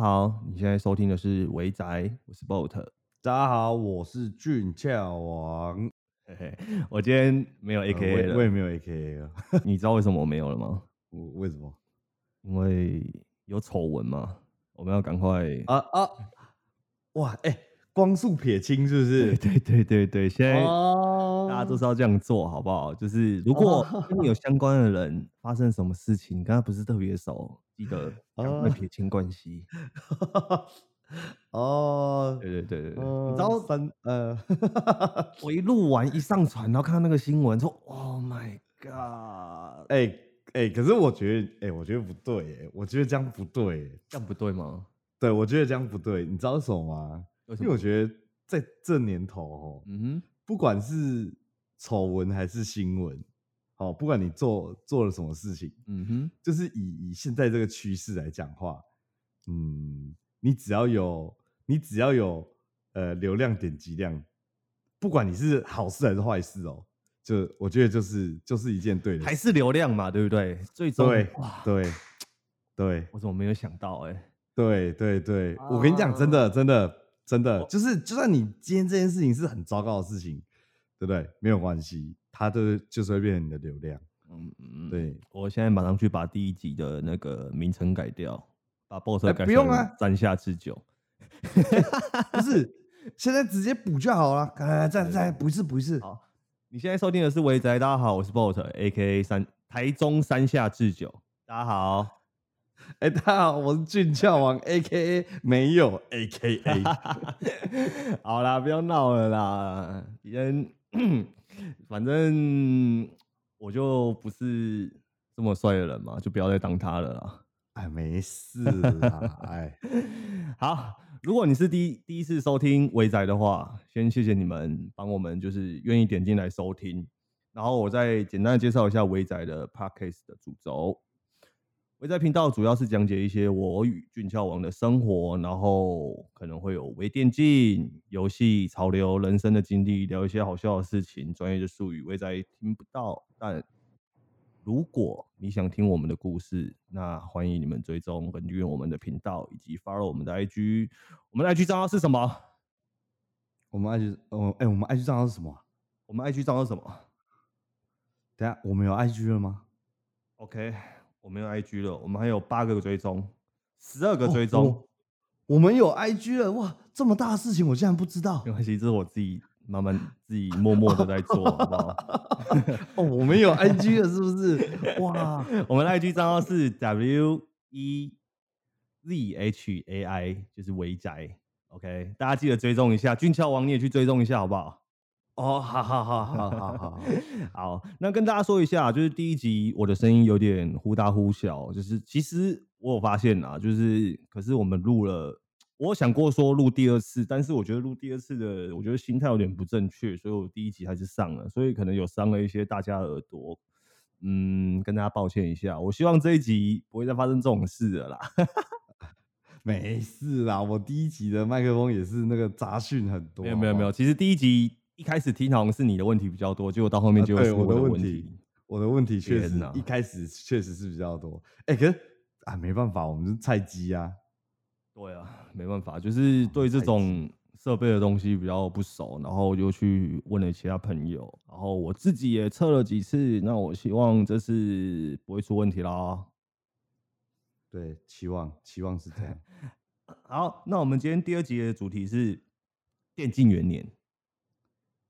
好，你现在收听的是《维宅》，我是 Boat。大家好，我是俊俏王。嘿嘿，我今天没有 A K A 了，我也没有 A K A 了。你知道为什么我没有了吗？我为什么？因为有丑闻嘛，我们要赶快啊啊！哇，哎，光速撇清是不是？对对对对，现在大家都是要这样做，好不好？就是如果跟你有相关的人发生什么事情，你跟他不是特别熟，记得 赶快撇清关系。哦，对对对对，你知道三呃，我一录完一上传，然后看到那个新闻，说 “Oh my god”，哎哎，可是我觉得，哎，我觉得不对，哎，我觉得这样不对，这样不对吗？对，我觉得这样不对，你知道什么吗？因为我觉得在这年头，哦，嗯哼，不管是丑闻还是新闻，哦，不管你做做了什么事情，嗯哼，就是以以现在这个趋势来讲话，嗯。你只要有，你只要有，呃，流量点击量，不管你是好事还是坏事哦，就我觉得就是就是一件对的，还是流量嘛，对不对？最终对对对，我怎么没有想到？哎，对对对，我跟你讲，真的真的真的，就是就算你今天这件事情是很糟糕的事情，对不对？没有关系，它的就是会变成你的流量。嗯嗯，对我现在马上去把第一集的那个名称改掉。把 boss 改不用啊，三下之久，不是，现在直接补就好了。哎，再再不是不是。好，你现在收听的是维宅，大家好，我是 boss，A K A 三台中三下智久，大家好。哎，大家好，我是俊俏王，A K A 没有 A K A。好啦，不要闹了啦，人 反正我就不是这么帅的人嘛，就不要再当他了啦。哎，没事啦。哎，好，如果你是第第一次收听维仔的话，先谢谢你们帮我们，就是愿意点进来收听。然后我再简单的介绍一下维仔的 podcast 的主轴。维仔频道主要是讲解一些我与俊俏王的生活，然后可能会有微电竞、游戏、潮流、人生的经历，聊一些好笑的事情，专业的术语维仔听不到，但。如果你想听我们的故事，那欢迎你们追踪跟订阅我们的频道，以及 follow 我们的 IG。我们的 IG 账号是什么？我们 IG 哦，哎，我们 IG 账号是什么？我们 IG 账号是什么？等下，我们有 IG 了吗？OK，我们有 IG 了，我们还有八个追踪，十二个追踪，我们有 IG 了，哇，这么大的事情我竟然不知道。没关系，这是我自己。慢慢 自己默默的在做，好不好？哦，我们有 IG 了，是不是？哇，我们的 IG 账号是 W E Z H A I，就是维宅。OK，大家记得追踪一下。俊俏王你也去追踪一下，好不好？哦，好好好好好好 好。那跟大家说一下，就是第一集我的声音有点忽大忽小，就是其实我有发现啊，就是可是我们录了。我想过说录第二次，但是我觉得录第二次的，我觉得心态有点不正确，所以我第一集还是上了，所以可能有伤了一些大家耳朵，嗯，跟大家抱歉一下。我希望这一集不会再发生这种事了啦。没事啦，我第一集的麦克风也是那个杂讯很多。没有没有没有，其实第一集一开始听好像是你的问题比较多，结果到后面就是我的问题。我的问题确实一开始确实是比较多。哎，可是啊，没办法，我们是菜鸡啊。对啊，没办法，就是对这种设备的东西比较不熟，然后就去问了其他朋友，然后我自己也测了几次，那我希望这次不会出问题啦。对，期望期望是这样。好，那我们今天第二集的主题是电竞元年。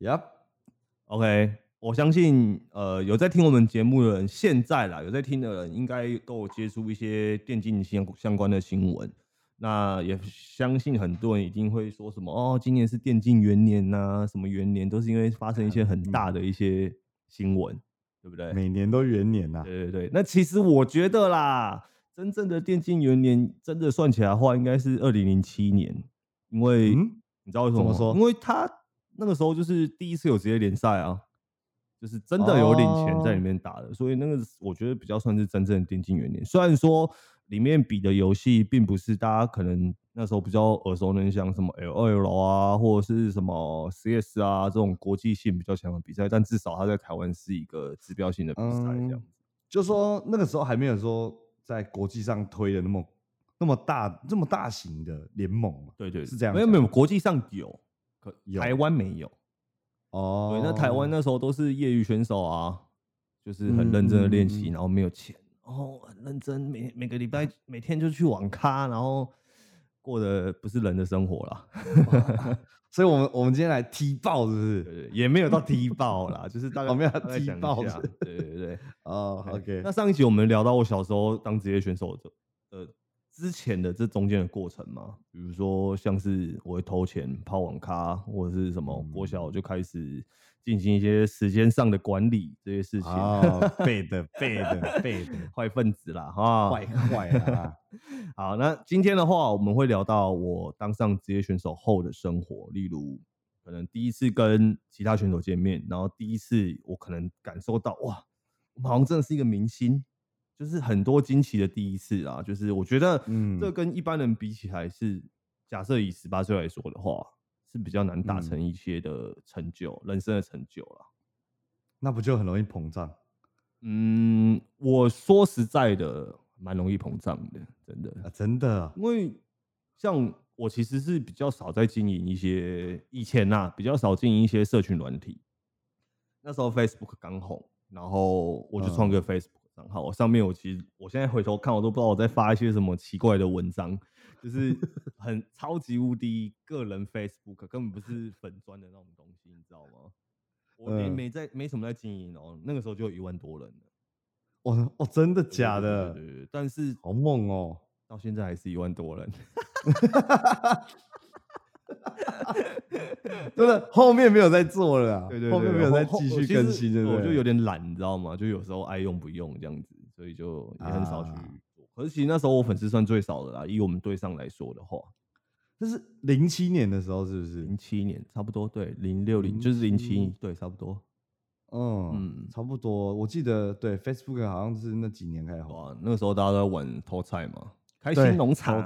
Yep，OK，我相信呃有在听我们节目的人，现在啦有在听的人，应该都有接触一些电竞相相关的新闻。那也相信很多人一定会说什么哦，今年是电竞元年呐，什么元年都是因为发生一些很大的一些新闻，对不对？每年都元年呐。对对对，那其实我觉得啦，真正的电竞元年真的算起来的话，应该是二零零七年，因为你知道为什么说？因为他那个时候就是第一次有职业联赛啊，就是真的有领钱在里面打的，所以那个我觉得比较算是真正的电竞元年。虽然说。里面比的游戏并不是大家可能那时候比较耳熟能详，什么 L O L 啊，或者是什么 C S 啊这种国际性比较强的比赛，但至少它在台湾是一个指标性的比赛，这样子。就说那个时候还没有说在国际上推的那么那么大这么大型的联盟嘛？对对，是这样。没有没有，国际上有，可台湾没有。哦，对，那台湾那时候都是业余选手啊，就是很认真的练习，然后没有钱，然后很认真，每每个礼拜每天就去网咖，然后过的不是人的生活啦。所以，我们我们今天来踢爆，是不是？对，也没有到踢爆啦，就是大概我们要踢爆。对对对，哦，OK。那上一集我们聊到我小时候当职业选手的，呃。之前的这中间的过程嘛，比如说像是我会偷钱泡网咖，或者是什么国小就开始进行一些时间上的管理这些事情，背的 背的背的坏分子啦，哈，坏坏啊！好，那今天的话我们会聊到我当上职业选手后的生活，例如可能第一次跟其他选手见面，然后第一次我可能感受到哇，我们好像真的是一个明星。就是很多惊奇的第一次啊，就是我觉得，嗯，这跟一般人比起来是，假设以十八岁来说的话，是比较难达成一些的成就，人生的成就了。那不就很容易膨胀？嗯，我说实在的，蛮容易膨胀的，真的啊，真的。因为像我其实是比较少在经营一些以前呐，比较少经营一些社群软体。那时候 Facebook 刚红，然后我就创个 Facebook。好，上面我其实我现在回头看，我都不知道我在发一些什么奇怪的文章，就是 很超级无敌个人 Facebook，根本不是粉砖的那种东西，你知道吗？我没没在没什么在经营哦，那个时候就有一万多人了。哦哦，真的假的？对对，但是好猛哦，到现在还是一万多人。真的，后面没有在做了，对对，后面没有再继续更新，对我就有点懒，你知道吗？就有时候爱用不用这样子，所以就也很少去做。可是其实那时候我粉丝算最少的啦，以我们队上来说的话，这是零七年的时候，是不是？零七年差不多，对，零六零就是零七，对，差不多。嗯嗯，差不多。我记得对，Facebook 好像是那几年开始啊，那个时候大家都在玩偷菜嘛，开心农场。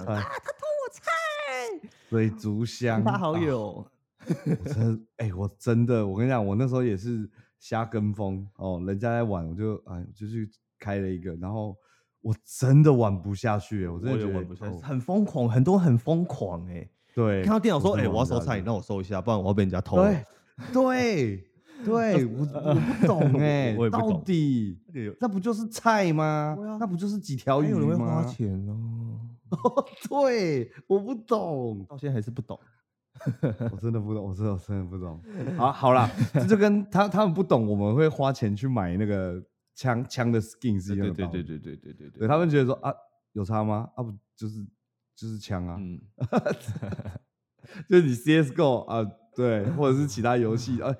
水族箱，他好友，我真哎，我真的，我跟你讲，我那时候也是瞎跟风哦，人家在玩，我就哎，就去开了一个，然后我真的玩不下去，我真的觉得玩不下去，很疯狂，很多很疯狂哎，对，看到电脑说，哎，我要收菜，你让我收一下，不然我要被人家偷。对，对，对我我不懂 哎，到底那不就是菜吗？那不就是几条鱼吗？有人会花钱哦。对，我不懂，到现在还是不懂，我真的不懂，我真的真的不懂。好，好了，这就跟他他们不懂，我们会花钱去买那个枪枪的 skin 是一样的。对对对对对对对对，他们觉得说啊，有差吗？啊不，就是就是枪啊，嗯，就是你 CSGO 啊，对，或者是其他游戏啊，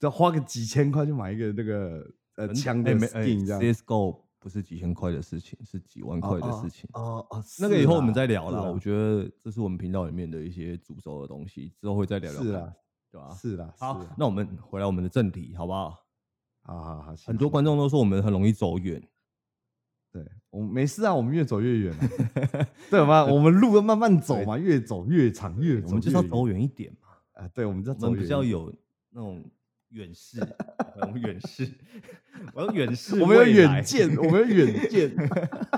要花个几千块去买一个那个呃枪的 skin 这样。CSGO。不是几千块的事情，是几万块的事情。哦哦，那个以后我们再聊了。我觉得这是我们频道里面的一些主轴的东西，之后会再聊聊。是啊，对吧？是的。好，那我们回来我们的正题，好不好？好好好。很多观众都说我们很容易走远。对，我们没事啊，我们越走越远。对吗？我们路要慢慢走嘛，越走越长，越我们就是要走远一点嘛。啊，对，我们我们比较有那种。远视，我们远视，我要远视，我们有远见，我们有远见，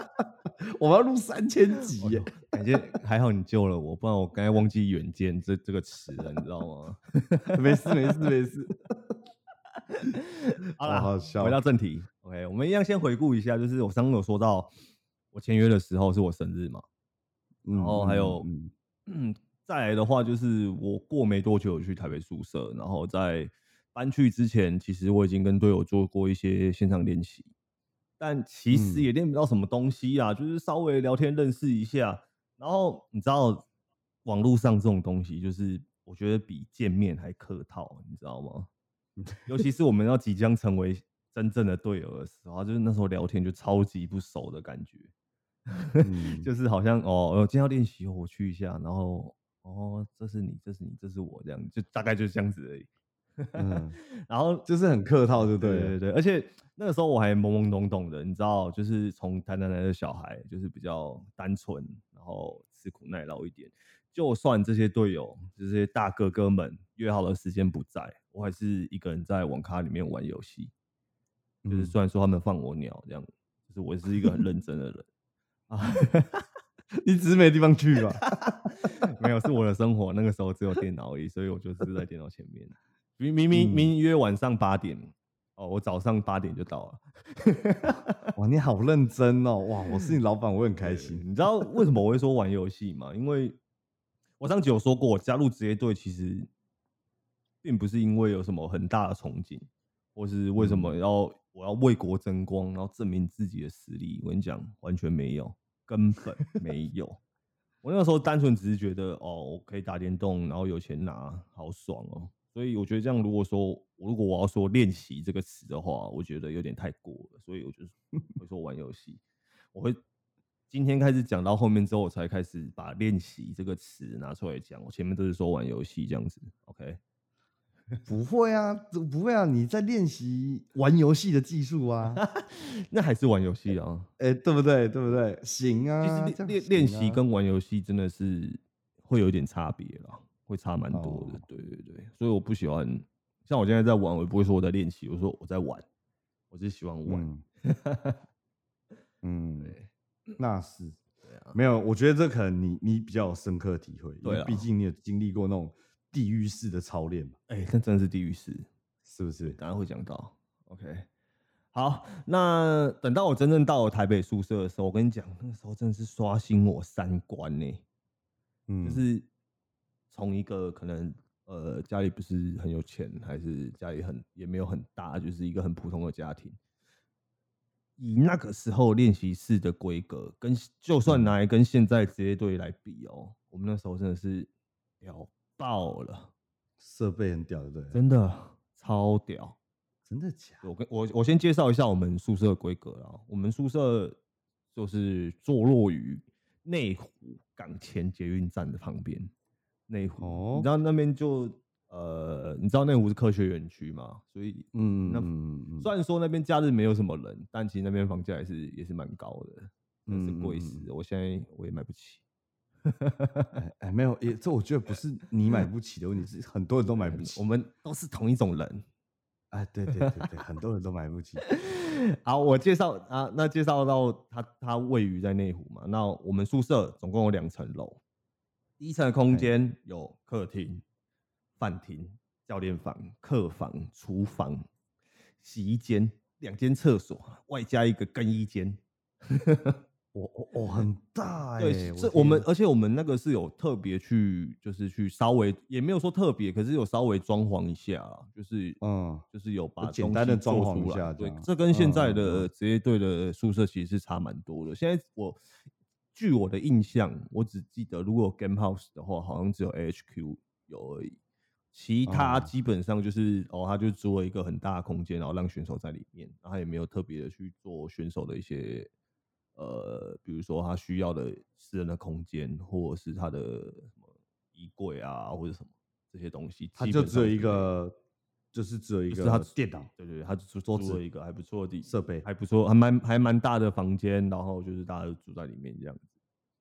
我们要录三千集，感觉还好你救了我，不然我刚才忘记远见这这个词了，你知道吗？没事没事没事，好了，好笑。回到正题，OK，我们一样先回顾一下，就是我刚刚有说到我签约的时候是我生日嘛，然后还有嗯，再来的话就是我过没多久去台北宿舍，然后在。搬去之前，其实我已经跟队友做过一些线上练习，但其实也练不到什么东西啊，就是稍微聊天认识一下。然后你知道，网络上这种东西，就是我觉得比见面还客套，你知道吗？尤其是我们要即将成为真正的队友的时候，就是那时候聊天就超级不熟的感觉，就是好像哦，今天要练习，我去一下，然后哦，这是你，这是你，这是我，这样就大概就是这样子而已。嗯，然后就是很客套，就对对对，而且那个时候我还懵懵懂懂的，你知道，就是从台南来的小孩，就是比较单纯，然后吃苦耐劳一点。就算这些队友，这些大哥哥们约好的时间不在，我还是一个人在网咖里面玩游戏。就是虽然说他们放我鸟这样，就是我是一个很认真的人。啊，你只是没地方去吧？没有，是我的生活那个时候只有电脑而已，所以我就是在电脑前面。明明明明约晚上八点，哦，我早上八点就到了。哇，你好认真哦！哇，我是你老板，我很开心。你知道为什么我会说玩游戏吗？因为我上集有说过，我加入职业队其实并不是因为有什么很大的憧憬，或是为什么要我要为国争光，然后证明自己的实力。我跟你讲，完全没有，根本没有。我那个时候单纯只是觉得，哦，我可以打电动，然后有钱拿，好爽哦。所以我觉得这样，如果说如果我要说练习这个词的话，我觉得有点太过了。所以我就 会说玩游戏。我会今天开始讲到后面之后，我才开始把练习这个词拿出来讲。我前面都是说玩游戏这样子。OK？不会啊，不会啊，你在练习玩游戏的技术啊？那还是玩游戏啊？哎，对不对？对不对？行啊。其实练练习跟玩游戏真的是会有一点差别了。会差蛮多的，对对对，所以我不喜欢像我现在在玩，我也不会说我在练习，我说我在玩，我是喜欢玩。嗯，对，那是，对啊，没有，我觉得这可能你你比较有深刻体会，对，毕竟你有经历过那种地狱式的操练嘛。哎，那真的是地狱式，是不是？当然会讲到。OK，好，那等到我真正到了台北宿舍的时候，我跟你讲，那个时候真的是刷新我三观呢。嗯，就是。从一个可能呃家里不是很有钱，还是家里很也没有很大，就是一个很普通的家庭。以那个时候练习室的规格，跟就算拿来跟现在职业队来比哦，我们那时候真的是屌爆了，设备很屌，对不对？真的超屌，真的假的？我跟我我先介绍一下我们宿舍规格啊，我们宿舍就是坐落于内湖港前捷运站的旁边。内湖，你知道那边就呃，你知道内湖是科学园区嘛？所以嗯，那虽然说那边假日没有什么人，但其实那边房价也是也是蛮高的，嗯，是贵死。我现在我也买不起。哎，没有，也这我觉得不是你买不起的问题，是很多人都买不起。我们都是同一种人。哎，对对对对，很多人都买不起。好，我介绍啊，那介绍到它它位于在内湖嘛？那我们宿舍总共有两层楼。第一层的空间有客厅、饭厅、教练房、客房、厨房、洗衣间、两间厕所，外加一个更衣间。哦哦哦，很大 哎！对，这我们而且我们那个是有特别去，就是去稍微也没有说特别，可是有稍微装潢一下，就是嗯，就是有把简单的装潢一下。对，这跟现在的职业队的宿舍其实是差蛮多的。现在我。据我的印象，我只记得如果 Game House 的话，好像只有 HQ 有而已，其他基本上就是哦，他就租了一个很大的空间，然后让选手在里面，然后也没有特别的去做选手的一些呃，比如说他需要的私人的空间，或者是他的什么衣柜啊，或者什么这些东西，他就只有一个，就是只有一个他电脑，对对，他就租了一个还不错的设备，还不错，还蛮还蛮大的房间，然后就是大家都住在里面这样。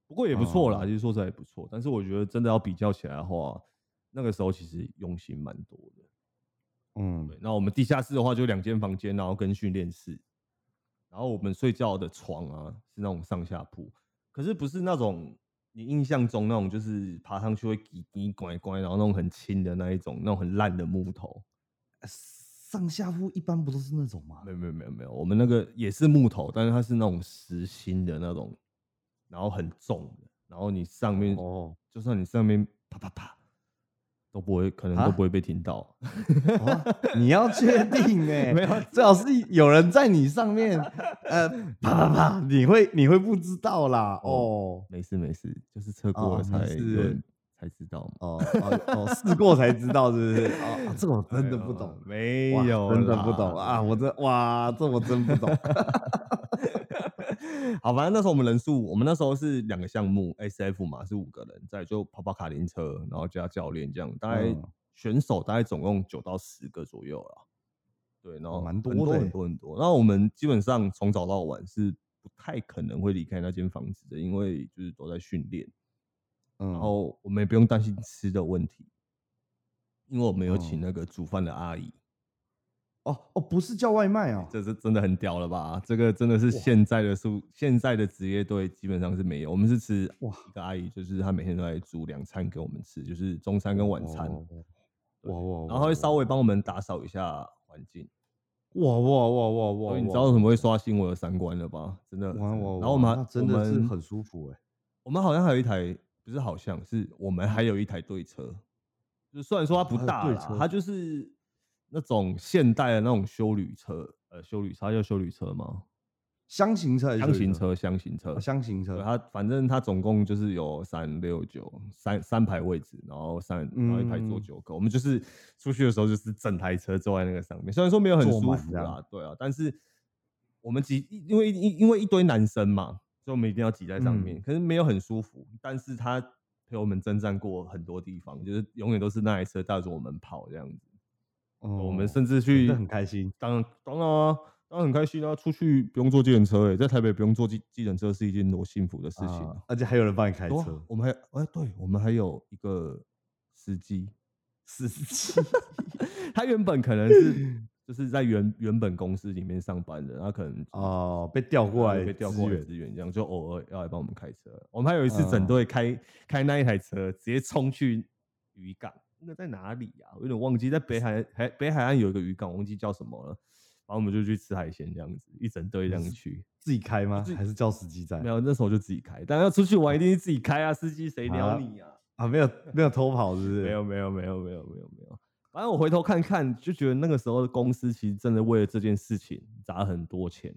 不过也不错啦，其实说实在也不错。但是我觉得真的要比较起来的话，那个时候其实用心蛮多的。嗯，对。那我们地下室的话就两间房间，然后跟训练室，然后我们睡觉的床啊是那种上下铺，可是不是那种你印象中那种就是爬上去会叽叽拐拐，然后那种很轻的那一种，那种很烂的木头。上下铺一般不都是那种吗？没有没有没有没有，我们那个也是木头，但是它是那种实心的那种。然后很重的，然后你上面哦，就算你上面啪啪啪都不会，可能都不会被听到。你要确定哎，没有，最好是有人在你上面，呃，啪啪啪，你会你会不知道啦。哦，没事没事，就是测过了才才知道。哦哦哦，试过才知道，是不是？哦，这我真的不懂，没有，真的不懂啊！我这哇，这我真不懂。好，反正那时候我们人数，我们那时候是两个项目，S F 嘛是五个人，在就跑跑卡丁车，然后加教练这样，大概选手大概总共九到十个左右了。对，然后蛮多的，很多很多。然后我们基本上从早到晚是不太可能会离开那间房子的，因为就是都在训练。然后我们也不用担心吃的问题，因为我们有请那个煮饭的阿姨。哦哦，不是叫外卖啊，这是真的很屌了吧？这个真的是现在的数，现在的职业队基本上是没有。我们是吃哇，一个阿姨就是她每天都在煮两餐给我们吃，就是中餐跟晚餐。哇哇，然后会稍微帮我们打扫一下环境。哇哇哇哇哇！你知道为什么会刷新我的三观了吧？真的。哇哇！然后我们真的是很舒服哎。我们好像还有一台，不是好像是我们还有一台对车，就虽然说它不大啦，它就是那种现代的那种修旅车，呃，修旅车叫修旅车吗？箱型车，箱型车，箱型车，箱型车。它反正它总共就是有三六九三三排位置，然后三然后一排坐九个。我们就是出去的时候就是整台车坐在那个上面，虽然说没有很舒服啊，对啊，但是我们挤因为因因为一堆男生嘛，所以我们一定要挤在上面。可是没有很舒服，但是他陪我们征战过很多地方，就是永远都是那台车带着我们跑这样子。我们甚至去很开心，当然当然啊。当然很开心啊！出去不用坐计程车，哎，在台北不用坐计计程车是一件多幸福的事情，而且还有人帮你开车。我们还哎，对我们还有一个司机，司机，他原本可能是 就是在原原本公司里面上班的，他可能哦被调过来，被调过来支援，这样就偶尔要来帮我们开车。我们还有一次整队开开那一台车，直接冲去渔港，那在哪里呀？我有点忘记，在北海海北海岸有一个渔港，忘记叫什么了。然后我们就去吃海鲜，这样子一整队这样去，自己开吗？还是叫司机在？没有，那时候就自己开。但要出去玩，一定是自己开啊！司机谁鸟你啊？啊，没有，没有偷跑，是不是？没有，没有，没有，没有，没有，没有。反正我回头看看，就觉得那个时候的公司其实真的为了这件事情砸很多钱，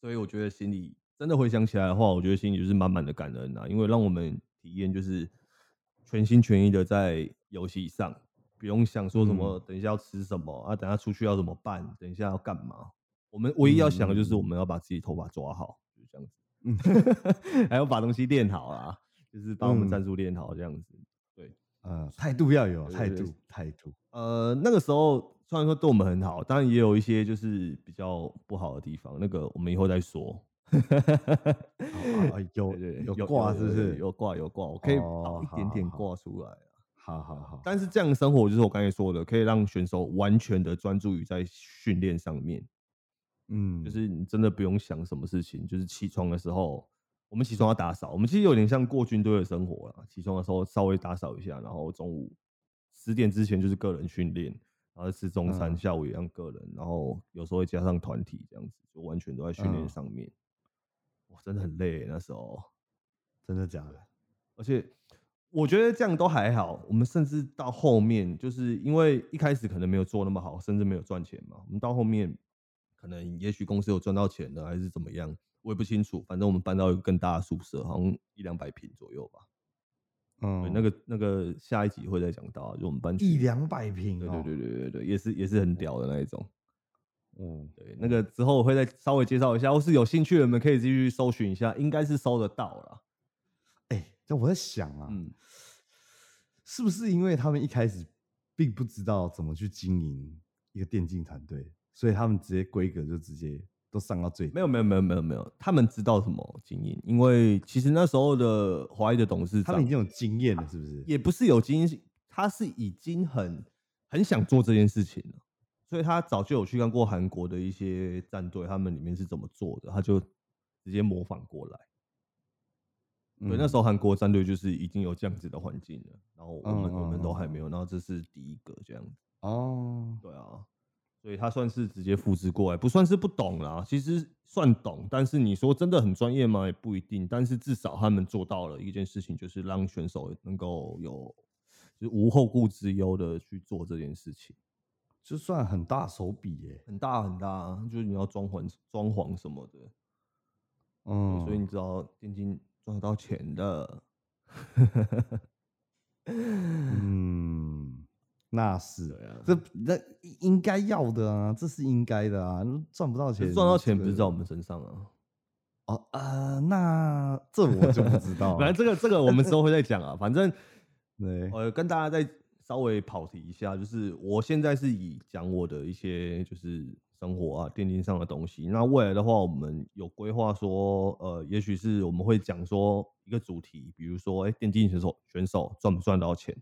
所以我觉得心里真的回想起来的话，我觉得心里就是满满的感恩啊，因为让我们体验就是全心全意的在游戏上。不用想说什么，等一下要吃什么啊？等下出去要怎么办？等一下要干嘛？我们唯一要想的就是我们要把自己头发抓好，就这样子。嗯，还要把东西练好啊，就是把我们战术练好这样子。对，呃，态度要有态度，态度。呃，那个时候虽然说对我们很好，当然也有一些就是比较不好的地方。那个我们以后再说。有有挂是不是？有挂有挂，我可以把一点点挂出来。好好好，但是这样的生活就是我刚才说的，可以让选手完全的专注于在训练上面。嗯，就是你真的不用想什么事情，就是起床的时候，我们起床要打扫，我们其实有点像过军队的生活了。起床的时候稍微打扫一下，然后中午十点之前就是个人训练，然后吃中餐，下午一样个人，然后有时候会加上团体这样子，就完全都在训练上面。哇，真的很累那时候，真的假的？而且。我觉得这样都还好。我们甚至到后面，就是因为一开始可能没有做那么好，甚至没有赚钱嘛。我们到后面，可能也许公司有赚到钱的，还是怎么样，我也不清楚。反正我们搬到一个更大的宿舍，好像一两百平左右吧。嗯，那个那个下一集会再讲到，就我们搬一两百平，对对对对对对，也是也是很屌的那一种。嗯，对，那个之后我会再稍微介绍一下，或是有兴趣的人们可以继续搜寻一下，应该是搜得到了。哎，那我在想啊。嗯。是不是因为他们一开始并不知道怎么去经营一个电竞团队，所以他们直接规格就直接都上到最？没有没有没有没有没有，他们知道什么经营？因为其实那时候的华谊的董事长，他们已经有经验了，是不是？也不是有经验，他是已经很很想做这件事情了，所以他早就有去看过韩国的一些战队，他们里面是怎么做的，他就直接模仿过来。对，那时候韩国战队就是已经有这样子的环境了，然后我们我们都还没有，然后这是第一个这样子。哦，对啊，所以他算是直接复制过来，不算是不懂啦，其实算懂，但是你说真的很专业吗？也不一定，但是至少他们做到了一件事情，就是让选手能够有就是无后顾之忧的去做这件事情，就算很大手笔耶，很大很大，就是你要装潢装潢什么的，嗯，所以你知道电竞。赚得到钱的，嗯，那是这那应该要的啊，这是应该的啊，赚不到钱，赚到钱不是在我们身上啊。哦啊，那这我就不知道。反正这个这个我们之后会再讲啊。反正，对，我跟大家再稍微跑题一下，就是我现在是以讲我的一些就是。生活啊，电竞上的东西。那未来的话，我们有规划说，呃，也许是我们会讲说一个主题，比如说，哎，电竞选手选手赚不赚到钱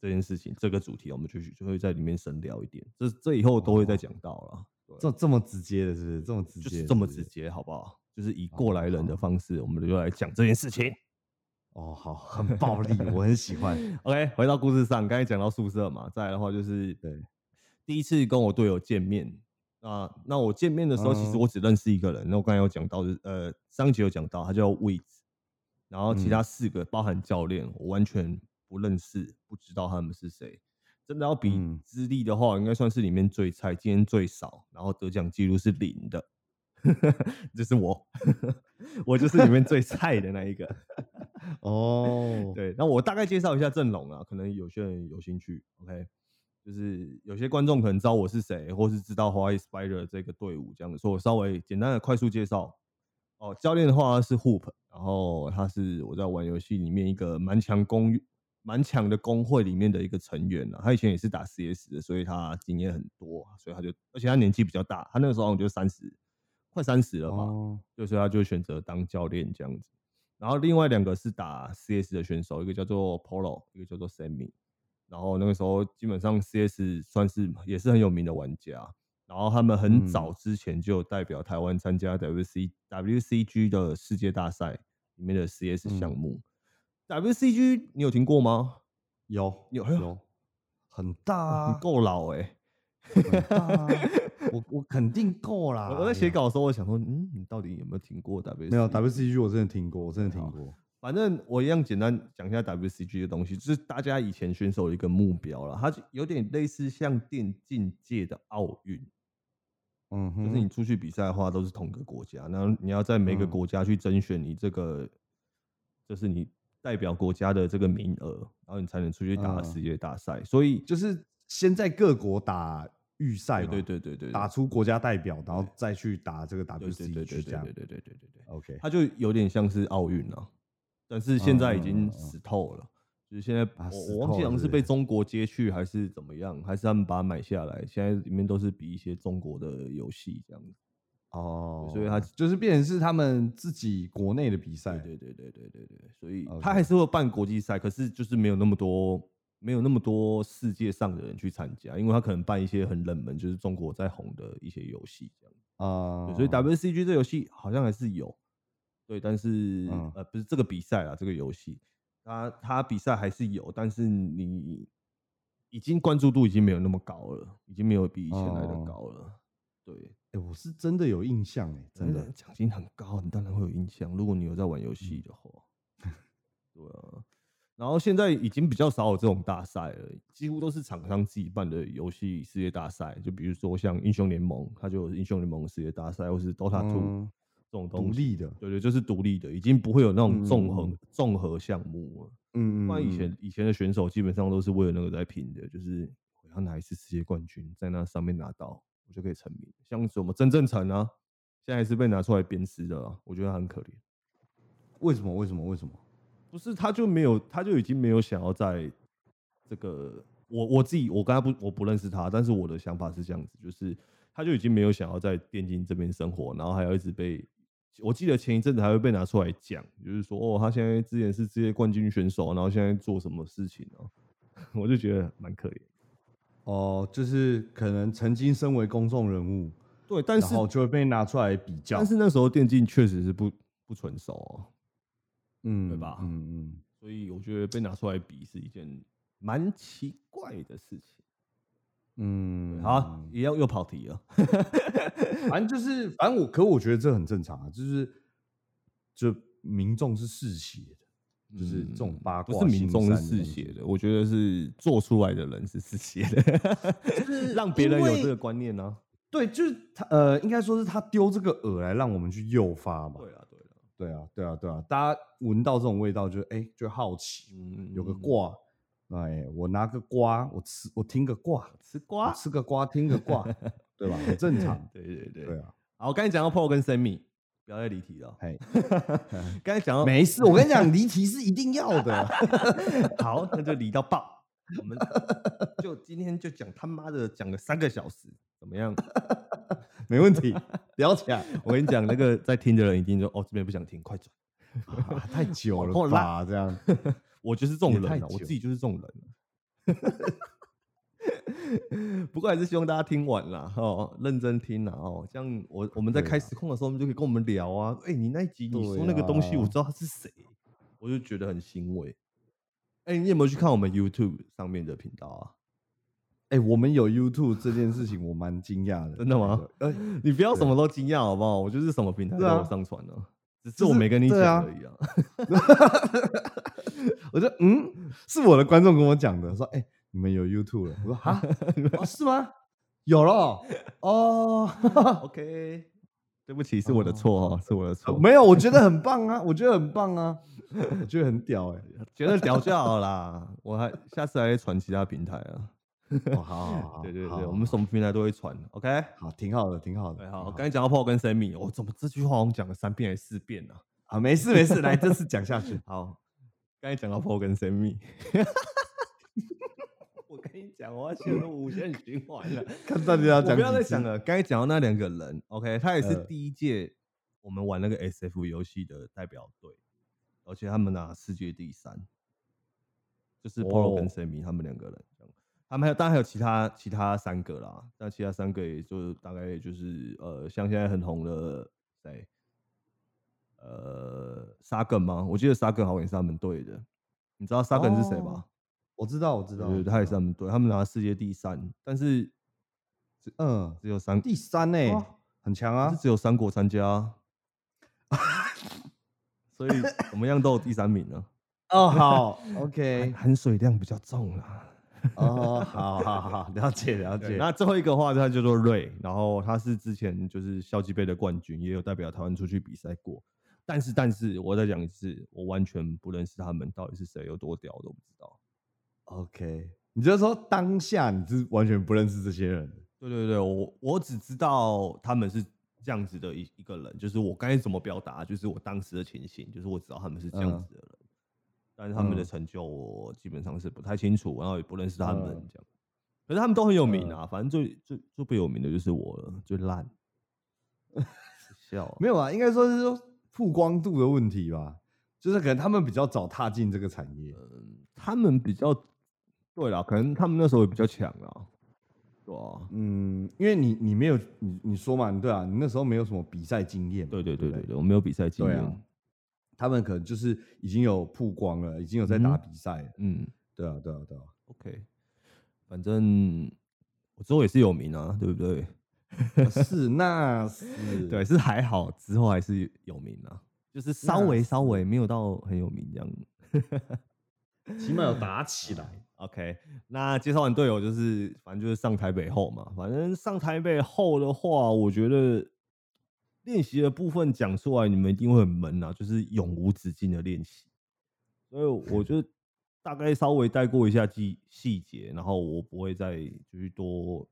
这件事情，这个主题，我们就就会在里面深聊一点。这这以后都会再讲到了。这这么直接的，是不是？这么直接，这么直接，好不好？就是以过来人的方式，我们就来讲这件事情。哦，好，很暴力，我很喜欢。OK，回到故事上，刚才讲到宿舍嘛，再来的话就是对第一次跟我队友见面啊。那我见面的时候，其实我只认识一个人。那我刚才有讲到，呃，上集有讲到，他叫 w 子，然后其他四个，包含教练，我完全不认识，不知道他们是谁。真的要比资历的话，应该算是里面最菜，今天最少，然后得奖记录是零的。这是我，我就是里面最菜的那一个。哦，对，那我大概介绍一下阵容啊，可能有些人有兴趣。OK，就是有些观众可能知道我是谁，或是知道 Hawaii Spider 这个队伍这样子，所以我稍微简单的快速介绍。哦，教练的话是 Hoop，然后他是我在玩游戏里面一个蛮强公、蛮强的工会里面的一个成员了。他以前也是打 CS 的，所以他经验很多，所以他就，而且他年纪比较大，他那个时候我就三十。快三十了吧，就所以他就选择当教练这样子。然后另外两个是打 CS 的选手，一个叫做 Polo，一个叫做 Sammy。然后那个时候基本上 CS 算是也是很有名的玩家。然后他们很早之前就代表台湾参加 WC WCG 的世界大赛里面的 CS 项目。WCG 你有听过吗？有有有，很大，够老哎。我我肯定够啦！我在写稿的时候，我想说，嗯，你到底有没有听过 W？没有 WCG，我真的听过，我真的听过。反正我一样简单讲一下 WCG 的东西，就是大家以前选手的一个目标了。它有点类似像电竞界的奥运，嗯，就是你出去比赛的话，都是同个国家，然后你要在每个国家去甄选你这个，就是你代表国家的这个名额，然后你才能出去打世界大赛。所以就是先在各国打。预赛对对对对，打出国家代表，然后再去打这个 WCG 对对对对对对对对对 OK，它就有点像是奥运了，但是现在已经死透了，就是现在我我忘记好像是被中国接去还是怎么样，还是他们把它买下来，现在里面都是比一些中国的游戏这样子。哦，所以它就是变成是他们自己国内的比赛，对对对对对对，所以他还是会办国际赛，可是就是没有那么多。没有那么多世界上的人去参加，因为他可能办一些很冷门，就是中国在红的一些游戏这样啊。所以 WCG 这游戏好像还是有，对，但是呃不是这个比赛啊，这个游戏，它它比赛还是有，但是你已经关注度已经没有那么高了，已经没有比以前来的高了。对，哎，我是真的有印象哎，真的 奖金很高，你当然会有印象。如果你有在玩游戏的话，对啊。然后现在已经比较少有这种大赛了，几乎都是厂商自己办的游戏世界大赛。就比如说像英雄联盟，它就有英雄联盟世界大赛，或是 Dota Two 这种东西。独立的，对对，就是独立的，已经不会有那种综合综合项目了。嗯嗯。不然以前以前的选手基本上都是为了那个在拼的，就是我要拿一次世界冠军，在那上面拿到，我就可以成名。像什么曾正成啊，现在是被拿出来鞭尸的，我觉得很可怜。为什么？为什么？为什么？不是，他就没有，他就已经没有想要在这个我我自己，我刚才不我不认识他，但是我的想法是这样子，就是他就已经没有想要在电竞这边生活，然后还要一直被，我记得前一阵子还会被拿出来讲，就是说哦，他现在之前是职业冠军选手，然后现在做什么事情呢？我就觉得蛮可怜。哦，就是可能曾经身为公众人物，对，但是就会被拿出来比较，但是那时候电竞确实是不不成熟哦。嗯，对吧？嗯嗯，所以我觉得被拿出来比是一件蛮奇怪的事情。嗯，好，也要又跑题了。反正就是，反正我，可我觉得这很正常啊，就是，就民众是嗜血的，就是这种八卦，不是民众是嗜血的，我觉得是做出来的人是嗜血的，就是 让别人有这个观念呢。对，就是他，呃，应该说是他丢这个饵来让我们去诱发嘛。对啊。对啊，对啊，对啊，大家闻到这种味道就哎，就好奇，嗯有个卦，哎，我拿个瓜，我吃，我听个卦，吃瓜，吃个瓜，听个卦，对吧？很正常。对对对，对啊。好，我刚才讲到 Paul 跟 Sammy，不要再离题了。嘿，刚才讲到没事，我跟你讲，离题是一定要的。好，那就离到爆。我们就今天就讲他妈的讲了三个小时，怎么样？没问题，聊起来。我跟你讲，那个在听的人一定说：“哦，这边不想听，快转。”太久了吧？这样，我就是这种人，我自己就是这种人。不过还是希望大家听完了哦，认真听了哦，这样我我们在开实况的时候，我们就可以跟我们聊啊。哎，你那一集你说那个东西，我知道他是谁，我就觉得很欣慰。哎，你有没有去看我们 YouTube 上面的频道啊？哎，我们有 YouTube 这件事情，我蛮惊讶的。真的吗？呃，你不要什么都惊讶好不好？我就是什么平台都有上传的，只是我没跟你讲而已啊。我就，嗯，是我的观众跟我讲的，说，哎。你们有 YouTube 了？我说啊，是吗？有了 哦。OK，对不起，是我的错哦，是我的错。没有，我觉得很棒啊，我觉得很棒啊，我觉得很屌哎，觉得屌就好啦。我还下次还传其他平台啊。好好好，对对对，我们什么平台都会传。OK，好，挺好的，挺好的。好，刚才讲到 Paul 跟 Sammy，我怎么这句话我讲了三遍还是四遍呢？啊，没事没事，来这次讲下去。好，刚才讲到 Paul 跟 Sammy。跟你讲，我要陷入无限循环了。看到底要讲，不要再讲了。刚才讲到那两个人，OK，他也是第一届我们玩那个 SF 游戏的代表队，而且他们拿世界第三，就是 Polo 跟 Sammy 他们两个人。他们还有，当然还有其他其他三个啦，但其他三个也就大概就是呃，像现在很红的谁，呃，沙根吗？我记得沙根好像也是他们队的。你知道沙根是谁吗？我知道，我知道，对，他也是他们队，他们拿世界第三，但是，嗯，只有三第三呢，很强啊，只有三国参加，所以怎么样都有第三名呢。哦，好，OK，含水量比较重啊。哦，好好好，了解 了解。那最后一个话，他叫做瑞，然后他是之前就是校际杯的冠军，也有代表台湾出去比赛过。但是，但是我再讲一次，我完全不认识他们，到底是谁，有多屌都不知道。OK，你就说当下你是完全不认识这些人？对对对，我我只知道他们是这样子的一一个人，就是我刚才怎么表达，就是我当时的情形，就是我知道他们是这样子的人，但是他们的成就我基本上是不太清楚，然后也不认识他们这样。可是他们都很有名啊，反正最最最不有名的就是我了，最烂。笑，没有啊，应该说是说曝光度的问题吧，就是可能他们比较早踏进这个产业，嗯，他们比较。对啦，可能他们那时候也比较强啊，对啊，嗯，因为你你没有你你说嘛，对啊，你那时候没有什么比赛经验，对对对对对，我没有比赛经验，他们可能就是已经有曝光了，已经有在打比赛，嗯，对啊对啊对啊，OK，反正我之后也是有名啊，对不对？是那是，对，是还好，之后还是有名啊，就是稍微稍微没有到很有名这样。起码有打起来，OK。那介绍完队友，就是反正就是上台北后嘛。反正上台北后的话，我觉得练习的部分讲出来，你们一定会很闷啊，就是永无止境的练习。所以我就大概稍微带过一下细细节，然后我不会再就是多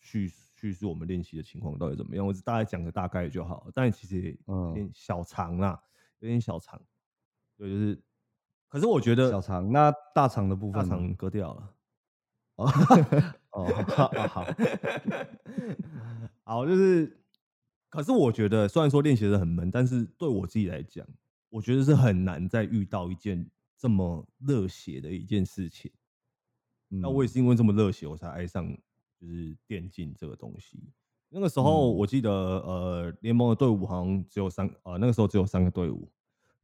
叙叙述我们练习的情况到底怎么样，我只大概讲个大概就好。但其实有点小长啦，有点小长，对，就是。可是我觉得小肠那大肠的部分，大肠割掉了。哦哦好好 好，就是，可是我觉得虽然说练习的很闷，但是对我自己来讲，我觉得是很难再遇到一件这么热血的一件事情。那我也是因为这么热血，我才爱上就是电竞这个东西。那个时候我记得，呃，联盟的队伍好像只有三，呃，那个时候只有三个队伍，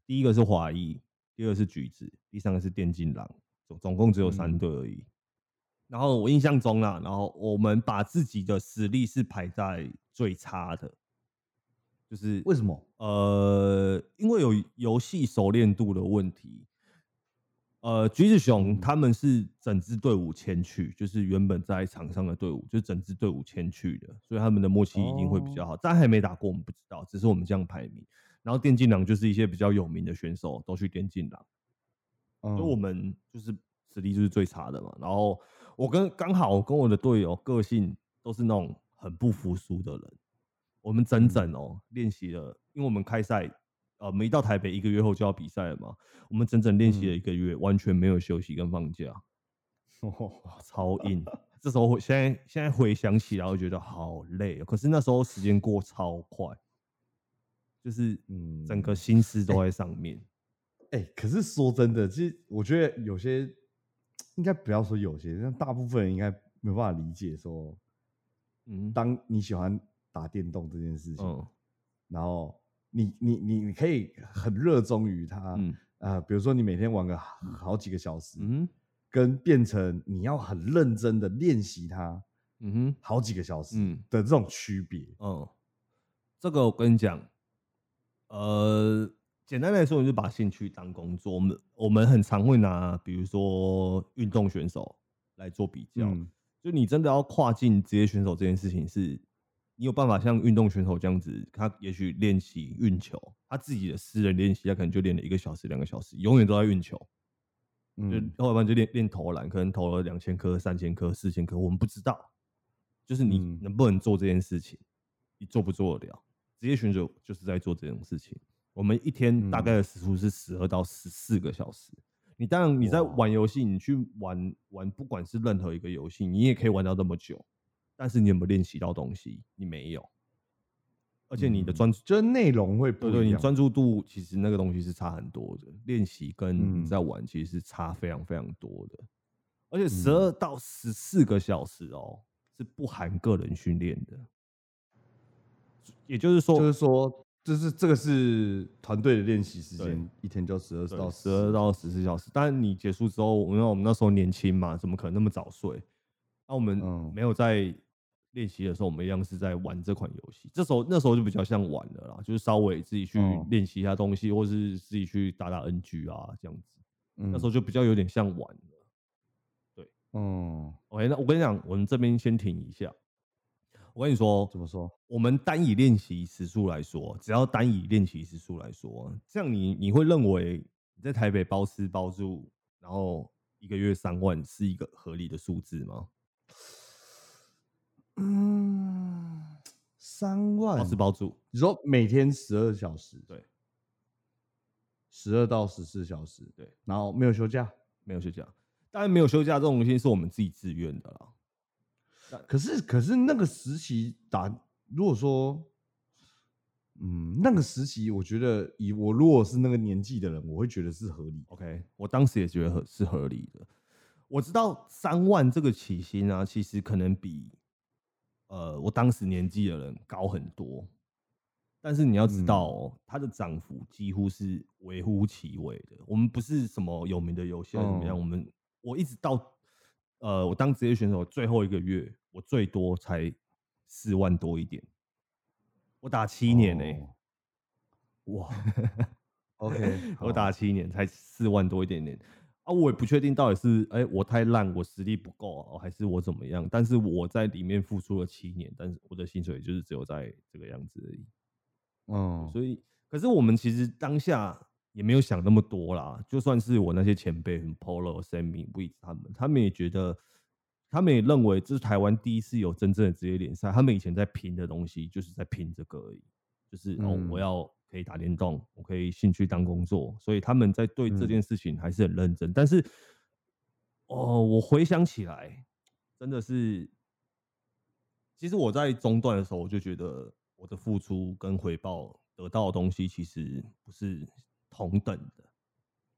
第一个是华裔。第二个是橘子，第三个是电竞狼，总总共只有三队而已。然后我印象中啦，然后我们把自己的实力是排在最差的，就是为什么？呃，因为有游戏熟练度的问题。呃，橘子熊他们是整支队伍迁去，就是原本在场上的队伍，就是整支队伍迁去的，所以他们的默契一定会比较好。但还没打过，我们不知道，只是我们这样排名。然后电竞狼就是一些比较有名的选手都去电竞狼，所以我们就是实力就是最差的嘛。然后我跟刚好跟我的队友个性都是那种很不服输的人，我们整整哦练习了，因为我们开赛呃没到台北一个月后就要比赛了嘛，我们整整练习了一个月，完全没有休息跟放假，哦超硬。这时候现在现在回想起来，我觉得好累，可是那时候时间过超快。就是嗯，整个心思都在上面。哎，可是说真的，其实我觉得有些应该不要说有些，但大部分人应该没办法理解说，嗯，当你喜欢打电动这件事情，然后你你你你可以很热衷于它，呃，比如说你每天玩个好几个小时，嗯，跟变成你要很认真的练习它，嗯哼，好几个小时的这种区别，嗯，这个我跟你讲，呃。简单来说，你就把兴趣当工作。我们我们很常会拿，比如说运动选手来做比较。就你真的要跨境职业选手这件事情，是你有办法像运动选手这样子，他也许练习运球，他自己的私人练习，他可能就练了一个小时、两个小时，永远都在运球。嗯，后半就练练投篮，可能投了两千颗、三千颗、四千颗，我们不知道。就是你能不能做这件事情，你做不做得了？职业选手就是在做这种事情。我们一天大概的时速是十二到十四个小时。你当然你在玩游戏，你去玩玩，不管是任何一个游戏，你也可以玩到这么久。但是你有没有练习到东西？你没有。而且你的专注，就是内容会不对，你专注度其实那个东西是差很多的。练习跟你在玩其实是差非常非常多的。而且十二到十四个小时哦，是不含个人训练的。也就是说，就是说。就是这个是团队的练习时间，一天就十二到十二到十四小时。但你结束之后，因为我们那时候年轻嘛，怎么可能那么早睡？那我们没有在练习的时候，我们一样是在玩这款游戏。这时候那时候就比较像玩的啦，就是稍微自己去练习一下东西，或是自己去打打 NG 啊这样子。那时候就比较有点像玩的。对，嗯，OK，那我跟你讲，我们这边先停一下。我跟你说，怎么说？我们单以练习时数来说，只要单以练习时数来说，这样你你会认为你在台北包吃包住，然后一个月三万是一个合理的数字吗？嗯，三万。包吃包住，你说每天十二小时，对，十二到十四小时，对，然后没有休假，没有休假，当然没有休假这种东西是我们自己自愿的啦。可是，可是那个时期打，如果说，嗯，那个时期，我觉得以我如果是那个年纪的人，我会觉得是合理。OK，我当时也觉得合是合理的。我知道三万这个起薪啊，其实可能比呃我当时年纪的人高很多。但是你要知道，哦，它的涨幅几乎是微乎其微的。我们不是什么有名的游戏怎么样，我们我一直到。呃，我当职业选手最后一个月，我最多才四万多一点。我打七年呢，哇，OK，我打七年才四万多一点点啊！我也不确定到底是哎我太烂，我实力不够，还是我怎么样？但是我在里面付出了七年，但是我的薪水就是只有在这个样子而已。嗯，所以可是我们其实当下。也没有想那么多啦，就算是我那些前辈，很 Polo、Sammy、w e 他们，他们也觉得，他们也认为这是台湾第一次有真正的职业联赛。他们以前在拼的东西，就是在拼这个而已，就是哦，我要可以打电动，我可以兴趣当工作，所以他们在对这件事情还是很认真。但是，哦，我回想起来，真的是，其实我在中断的时候，我就觉得我的付出跟回报得到的东西，其实不是。同等的，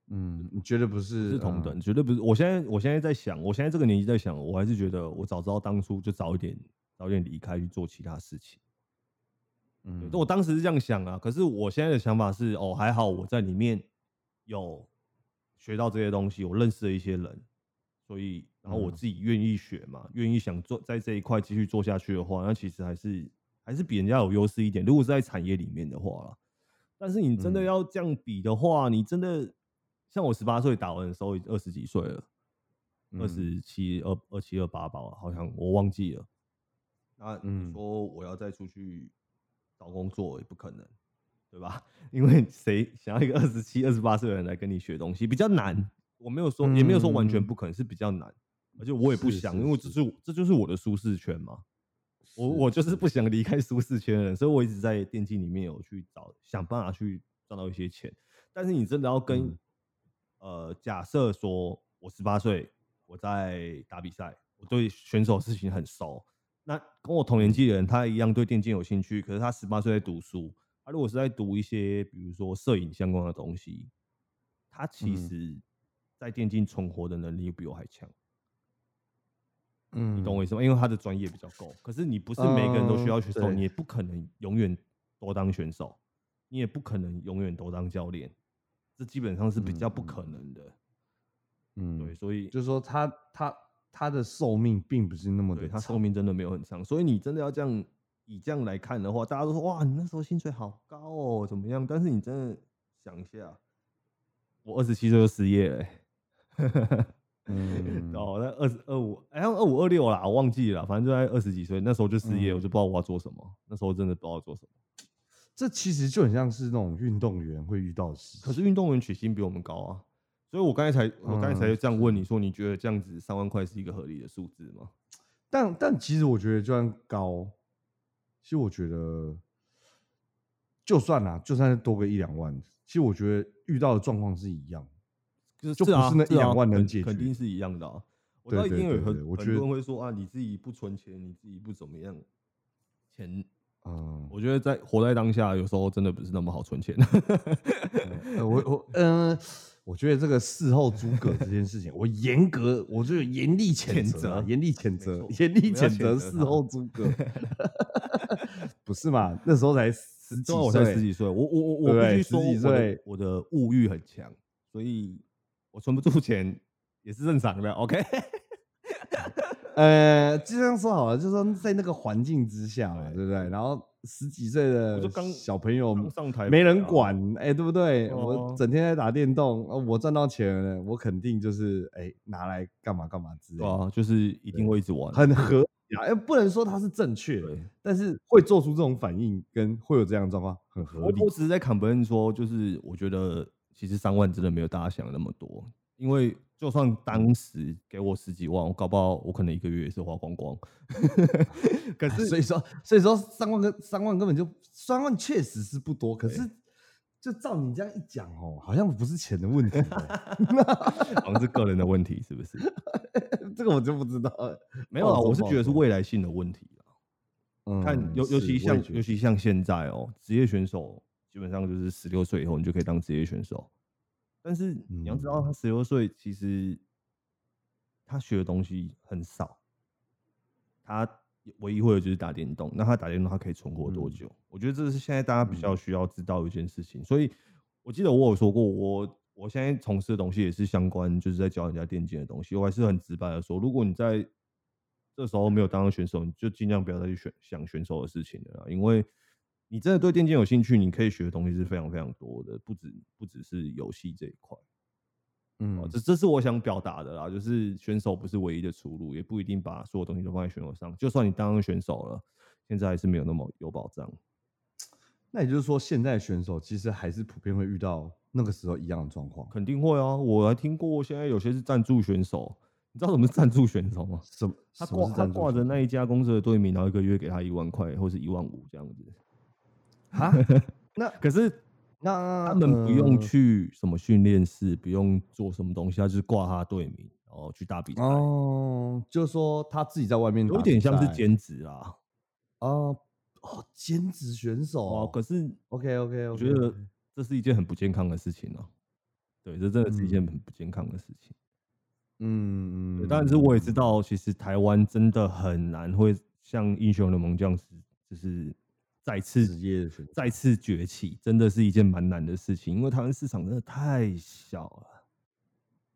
嗯，你觉得不是是同等，绝对不是。我现在我现在在想，我现在这个年纪在想，我还是觉得我早知道当初就早一点早点离开去做其他事情。嗯，我当时是这样想啊。可是我现在的想法是，哦，还好我在里面有学到这些东西，我认识了一些人，所以然后我自己愿意学嘛，愿意想做在这一块继续做下去的话，那其实还是还是比人家有优势一点。如果是在产业里面的话。但是你真的要这样比的话，你真的像我十八岁打完的时候，二十几岁了，二十七、二二七、二八吧，好像我忘记了。那你说我要再出去找工作也不可能，对吧？因为谁想要一个二十七、二十八岁的人来跟你学东西比较难。我没有说，也没有说完全不可能，是比较难。而且我也不想，因为这是这就是我的舒适圈嘛。我我就是不想离开舒适圈的人，所以我一直在电竞里面有去找想办法去赚到一些钱。但是你真的要跟呃，假设说我十八岁，我在打比赛，我对选手事情很熟。那跟我同年纪的人，他一样对电竞有兴趣，可是他十八岁在读书。他如果是在读一些比如说摄影相关的东西，他其实在电竞存活的能力比我还强。嗯，你懂我意思吗？因为他的专业比较够。可是你不是每个人都需要选手，你也不可能永远都当选手，你也不可能永远都当教练，这基本上是比较不可能的。嗯，对，所以就是说他他他的寿命并不是那么的，他寿命真的没有很长。所以你真的要这样以这样来看的话，大家都说哇，你那时候薪水好高哦，怎么样？但是你真的想一下，我二十七岁就失业了。嗯，哦，那二十二五，哎，二五二六啦，我忘记了，反正就在二十几岁，那时候就失业，我就不知道我要做什么。那时候真的不知道做什么。这其实就很像是那种运动员会遇到的事。可是运动员取薪比我们高啊，所以我刚才才，我刚才才这样问你说，你觉得这样子三万块是一个合理的数字吗？但但其实我觉得就算高，其实我觉得就算啦，就算是多个一两万，其实我觉得遇到的状况是一样。就是就不是那一两万能解决，肯定是一样的啊。我对对对，很很多人会说啊，你自己不存钱，你自己不怎么样，钱，嗯，我觉得在活在当下，有时候真的不是那么好存钱。我我嗯，我觉得这个事后诸葛这件事情，我严格，我就严厉谴责，严厉谴责，严厉谴责事后诸 葛。不是嘛？那时候才十几岁，我才十几岁，我我我我必须说，我我的物欲很强，所以。我存不住钱也是正常的，OK。呃，就这样说好了，就说在那个环境之下嘛，对不对？然后十几岁的小朋友上台没人管，哎，对不对？我整天在打电动，我赚到钱了，我肯定就是哎拿来干嘛干嘛之类的，就是一定会一直玩，很合理啊。哎，不能说它是正确的，但是会做出这种反应跟会有这样的状况，很合理。我只是在砍本说，就是我觉得。其实三万真的没有大家想的那么多，因为就算当时给我十几万，我搞不好我可能一个月也是花光光。可是所以说，所以说三万跟三万根本就三万确实是不多，可是就照你这样一讲哦，好像不是钱的问题，好像是个人的问题，是不是？这个我就不知道。没有啊，我是觉得是未来性的问题啊。看尤尤其像尤其像现在哦，职业选手。基本上就是十六岁以后，你就可以当职业选手。但是你要知道，他十六岁其实他学的东西很少，他唯一会的就是打电动。那他打电动，他可以存活多久？我觉得这是现在大家比较需要知道一件事情。所以我记得我有说过，我我现在从事的东西也是相关，就是在教人家电竞的东西。我还是很直白的说，如果你在这时候没有当上选手，你就尽量不要再去选想选手的事情了，因为。你真的对电竞有兴趣，你可以学的东西是非常非常多的，不止不只是游戏这一块。嗯，这这是我想表达的啦，就是选手不是唯一的出路，也不一定把所有东西都放在选手上。就算你当选手了，现在还是没有那么有保障。那也就是说，现在选手其实还是普遍会遇到那个时候一样的状况。肯定会啊，我还听过，现在有些是赞助选手。你知道什么是赞助选手吗？什么？他挂他挂着那一家公司的队名，然后一个月给他一万块或者一万五这样子。啊，那可是那他们不用去什么训练室，不用做什么东西，他就是挂他队名，然后去打比赛。哦，就是说他自己在外面有点像是兼职啊。哦哦，兼职选手哦。可是 OK OK，我觉得这是一件很不健康的事情哦。对，这真的是一件很不健康的事情。嗯嗯，但是我也知道，其实台湾真的很难会像英雄联盟这样子，就是。再次再次崛起，真的是一件蛮难的事情，因为台湾市场真的太小了。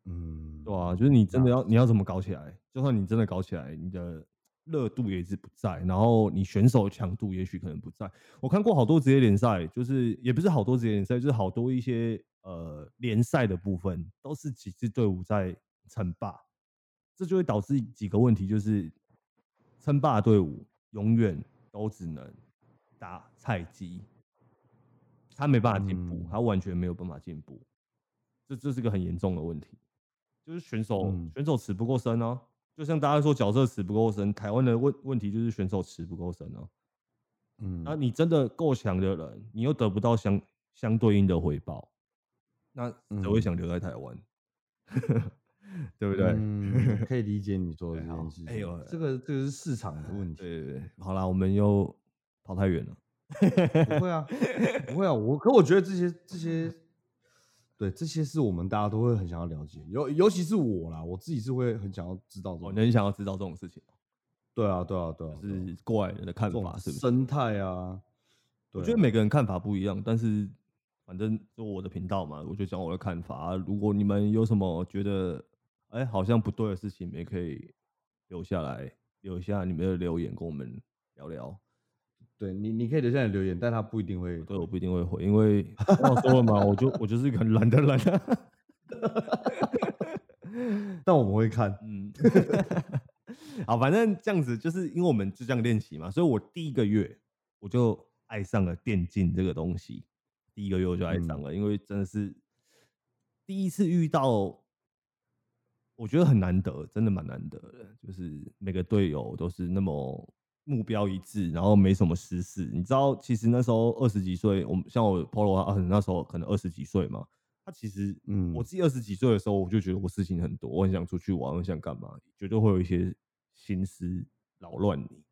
嗯，对啊，就是你真的要你要怎么搞起来？就算你真的搞起来，你的热度也是不在，然后你选手强度也许可能不在。我看过好多职业联赛，就是也不是好多职业联赛，就是好多一些呃联赛的部分，都是几支队伍在称霸，这就会导致几个问题，就是称霸队伍永远都只能。打菜鸡，他没办法进步，他完全没有办法进步，这这是个很严重的问题，就是选手选手池不够深哦，就像大家说角色池不够深，台湾的问问题就是选手池不够深哦，嗯，那你真的够强的人，你又得不到相相对应的回报，那谁会想留在台湾？对不对？嗯，可以理解你说的这件事情。哎呦，这个这个是市场的问题。对对对，好啦，我们又。跑太远了，不会啊，不会啊，我可我觉得这些这些，对，这些是我们大家都会很想要了解，尤尤其是我啦，我自己是会很想要知道的。你很想要知道这种事情？对啊，对啊，对啊，是过来人的看法，是生态啊。我觉得每个人看法不一样，但是反正就我的频道嘛，我就讲我的看法。如果你们有什么觉得哎好像不对的事情，也可以留下来，留下你们的留言跟我们聊聊。对你，你可以留下来留言，但他不一定会，对我不一定会回，因为我说了嘛，我就我就是一个很懒的人。但我们会看，嗯，好，反正这样子，就是因为我们就这样练习嘛，所以我第一个月我就。爱上了电竞这个东西，第一个月我就爱上了，因为真的是第一次遇到，我觉得很难得，真的蛮难得的。就是每个队友都是那么目标一致，然后没什么私事。你知道，其实那时候二十几岁，我们像我 Polo 啊，那时候可能二十几岁嘛。他其实，嗯，我自己二十几岁的时候，我就觉得我事情很多，我很想出去玩，我想干嘛，绝对会有一些心思扰乱你。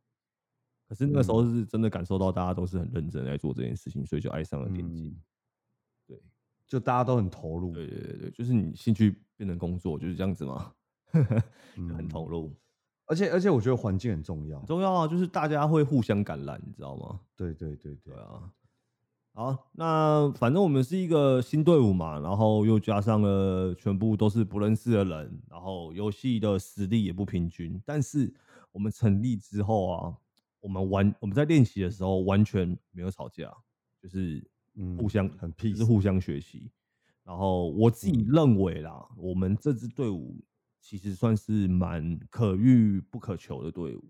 可是那个时候是真的感受到大家都是很认真在做这件事情，所以就爱上了电竞。对，就大家都很投入。对对对就是你兴趣变成工作就是这样子嘛，很投入。而且而且我觉得环境很重要，重要啊，就是大家会互相感染，你知道吗？对对对对啊。好，那反正我们是一个新队伍嘛，然后又加上了全部都是不认识的人，然后游戏的实力也不平均，但是我们成立之后啊。我们完我们在练习的时候完全没有吵架，就是互相很 peace，是互相学习。然后我自己认为啦，我们这支队伍其实算是蛮可遇不可求的队伍。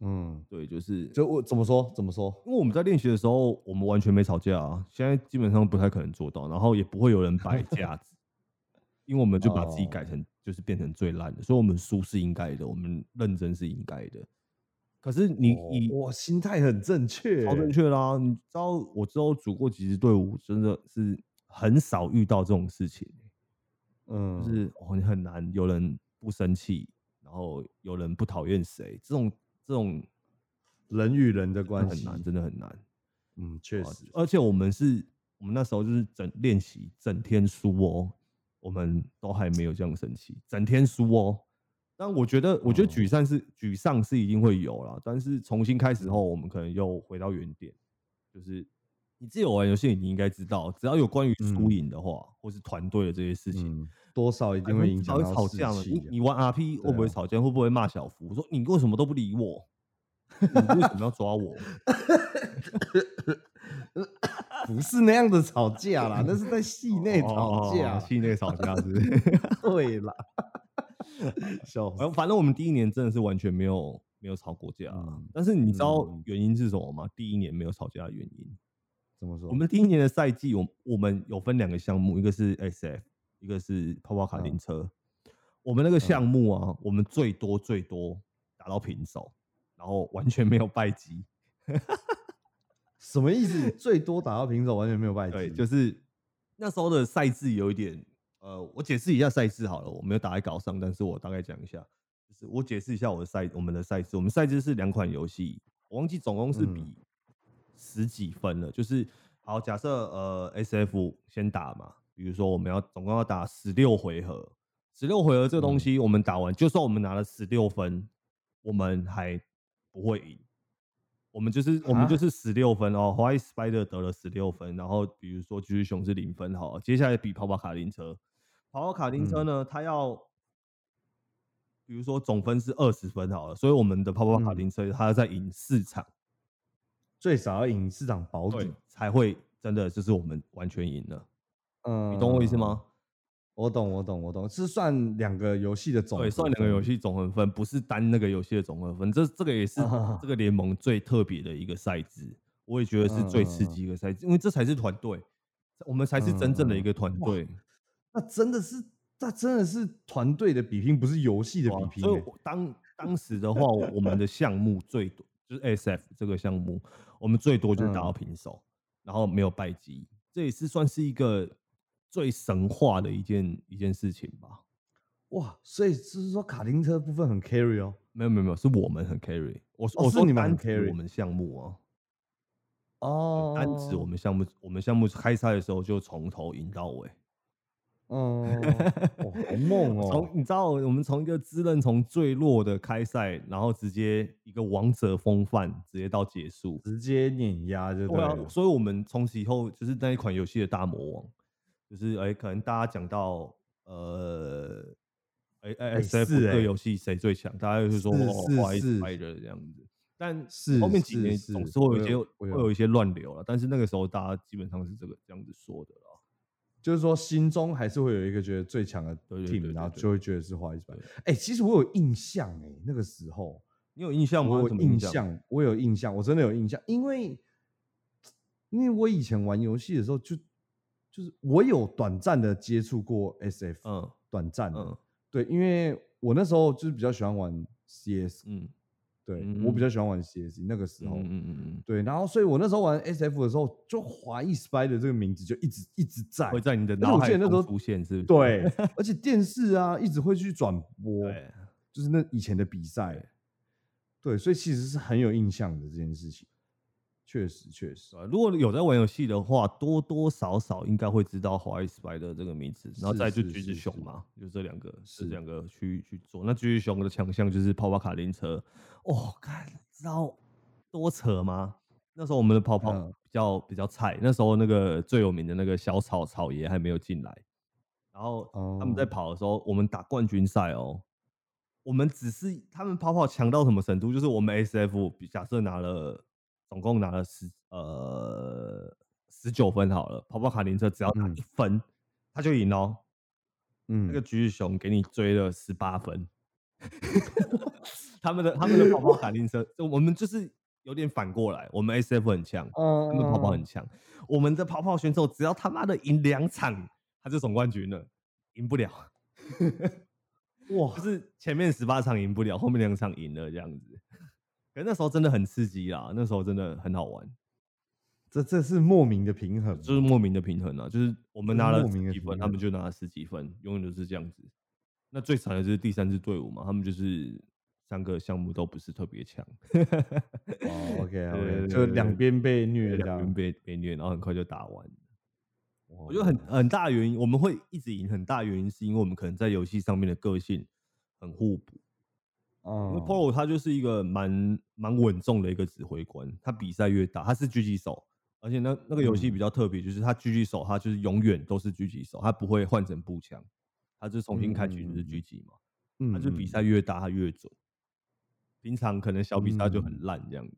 嗯，对，就是就我怎么说怎么说？因为我们在练习的时候，我们完全没吵架啊。现在基本上不太可能做到，然后也不会有人摆架子，因为我们就把自己改成就是变成最烂的，所以我们输是应该的，我们认真是应该的。可是你你我，心态很正确，超正确啦！你知道我之后组过几支队伍，真的是很少遇到这种事情。嗯，就是哦，你很难有人不生气，然后有人不讨厌谁，这种这种人与人的关系很难，真的很难。嗯，确实。而且我们是，我们那时候就是整练习，整天输哦，我们都还没有这样生气，整天输哦。但我觉得，我觉得沮丧是沮丧是一定会有了，但是重新开始后，我们可能又回到原点。就是你自己玩游戏，你应该知道，只要有关于输赢的话，或是团队的这些事情，多少一定会影响到吵架。你你玩 RP 会不会吵架？会不会骂小福？说你为什么都不理我？你为什么要抓我？不是那样的吵架啦，那是在戏内吵架，戏内吵架是。对啦。笑，反反正我们第一年真的是完全没有没有吵过架，但是你知道原因是什么吗？第一年没有吵架的原因怎么说？我们第一年的赛季，我我们有分两个项目，一个是 SF，一个是泡泡卡丁车。我们那个项目啊，我们最多最多打到平手，然后完全没有败绩。什么意思？最多打到平手，完全没有败绩？对，就是那时候的赛制有一点。呃，我解释一下赛制好了，我没有打在稿上，但是我大概讲一下，就是我解释一下我的赛，我们的赛制，我们赛制是两款游戏，我忘记总共是比十几分了，就是好，假设呃 S F 先打嘛，比如说我们要总共要打十六回合，十六回合这个东西我们打完，就算我们拿了十六分，我们还不会赢。我们就是我们就是十六分哦，White Spider 得了十六分，然后比如说巨熊是零分，好，接下来比跑跑卡丁车。跑跑卡丁车呢，它要，比如说总分是二十分好了，所以我们的跑跑卡丁车它要再赢四场，最少要赢市场保底才会真的就是我们完全赢了。嗯，你懂我意思吗？我懂，我懂，我懂，是算两个游戏的总对，算两个游戏总分分，不是单那个游戏的总分分。这这个也是 这个联盟最特别的一个赛制，我也觉得是最刺激一个赛制，因为这才是团队，我们才是真正的一个团队。那真的是，那真的是团队的比拼，不是游戏的比拼。所以当当时的话，我们的项目最多就是 SF 这个项目，我们最多就是打到平手，然后没有败绩，这也是算是一个最神话的一件一件事情吧。哇，所以就是说卡丁车部分很 carry 哦？没有没有没有，是我们很 carry。我我说你们很 carry 我们项目啊。哦，单指我们项目，我们项目开赛的时候就从头赢到尾。哦，好梦哦！从你知道，我们从一个自认从最弱的开赛，然后直接一个王者风范，直接到结束，直接碾压就对了。所以，我们从此以后就是那一款游戏的大魔王，就是哎，可能大家讲到呃，哎哎 S F 这个游戏谁最强，大家就是说哦，是是的这样子。但是后面几年总是会有一些会有一些乱流了，但是那个时候大家基本上是这个这样子说的了。就是说，心中还是会有一个觉得最强的 team，然后就会觉得是华谊白。哎，其实我有印象哎，那个时候你有印象吗？我有印象，我有印象，我真的有印象，因为因为我以前玩游戏的时候，就就是我有短暂的接触过 SF，嗯，短暂的，对，因为我那时候就是比较喜欢玩 CS，嗯。对我比较喜欢玩 CS，那个时候，嗯嗯嗯嗯，对，然后所以我那时候玩 SF 的时候，就华裔 Spy 的这个名字就一直一直在会在你的脑海中出现，是不是？对，而且电视啊一直会去转播，就是那以前的比赛，对，所以其实是很有印象的这件事情。确实确实啊，如果有在玩游戏的话，多多少少应该会知道华裔 Spy 的这个名字，然后再就橘子熊嘛，就这两个是两个去去做。那橘子熊的强项就是跑跑卡丁车。哦，看知道多扯吗？那时候我们的跑跑比较比较菜，那时候那个最有名的那个小草草爷还没有进来，然后他们在跑的时候，我们打冠军赛哦，我们只是他们跑跑强到什么程度？就是我们 S F 假设拿了总共拿了十呃十九分好了，跑跑卡丁车只要拿一分他就赢哦。嗯，那个橘子熊给你追了十八分。他们的他们的跑跑卡丁车，我们就是有点反过来，我们 S F 很强，他们跑跑很强。我们的跑跑选手只要他妈的赢两场，他就总冠军了，赢不了。哇，就是前面十八场赢不了，后面两场赢了这样子。可那时候真的很刺激啦，那时候真的很好玩。这这是莫名的平衡，就是莫名的平衡啊，就是我们拿了十几分，他们就拿了十几分，永远都是这样子。那最惨的就是第三支队伍嘛，他们就是三个项目都不是特别强。哦，OK，OK，就两边被虐，两边被被虐，然后很快就打完。我觉得很很大原因，我们会一直赢，很大原因是因为我们可能在游戏上面的个性很互补。哦，因为 Polo 他就是一个蛮蛮稳重的一个指挥官，他比赛越大，他是狙击手，而且那那个游戏比较特别，就是他狙击手，他就是永远都是狙击手，他不会换成步枪。他就重新开局就是狙击嘛，嗯他就比赛越大他越准，平常可能小比赛就很烂这样子。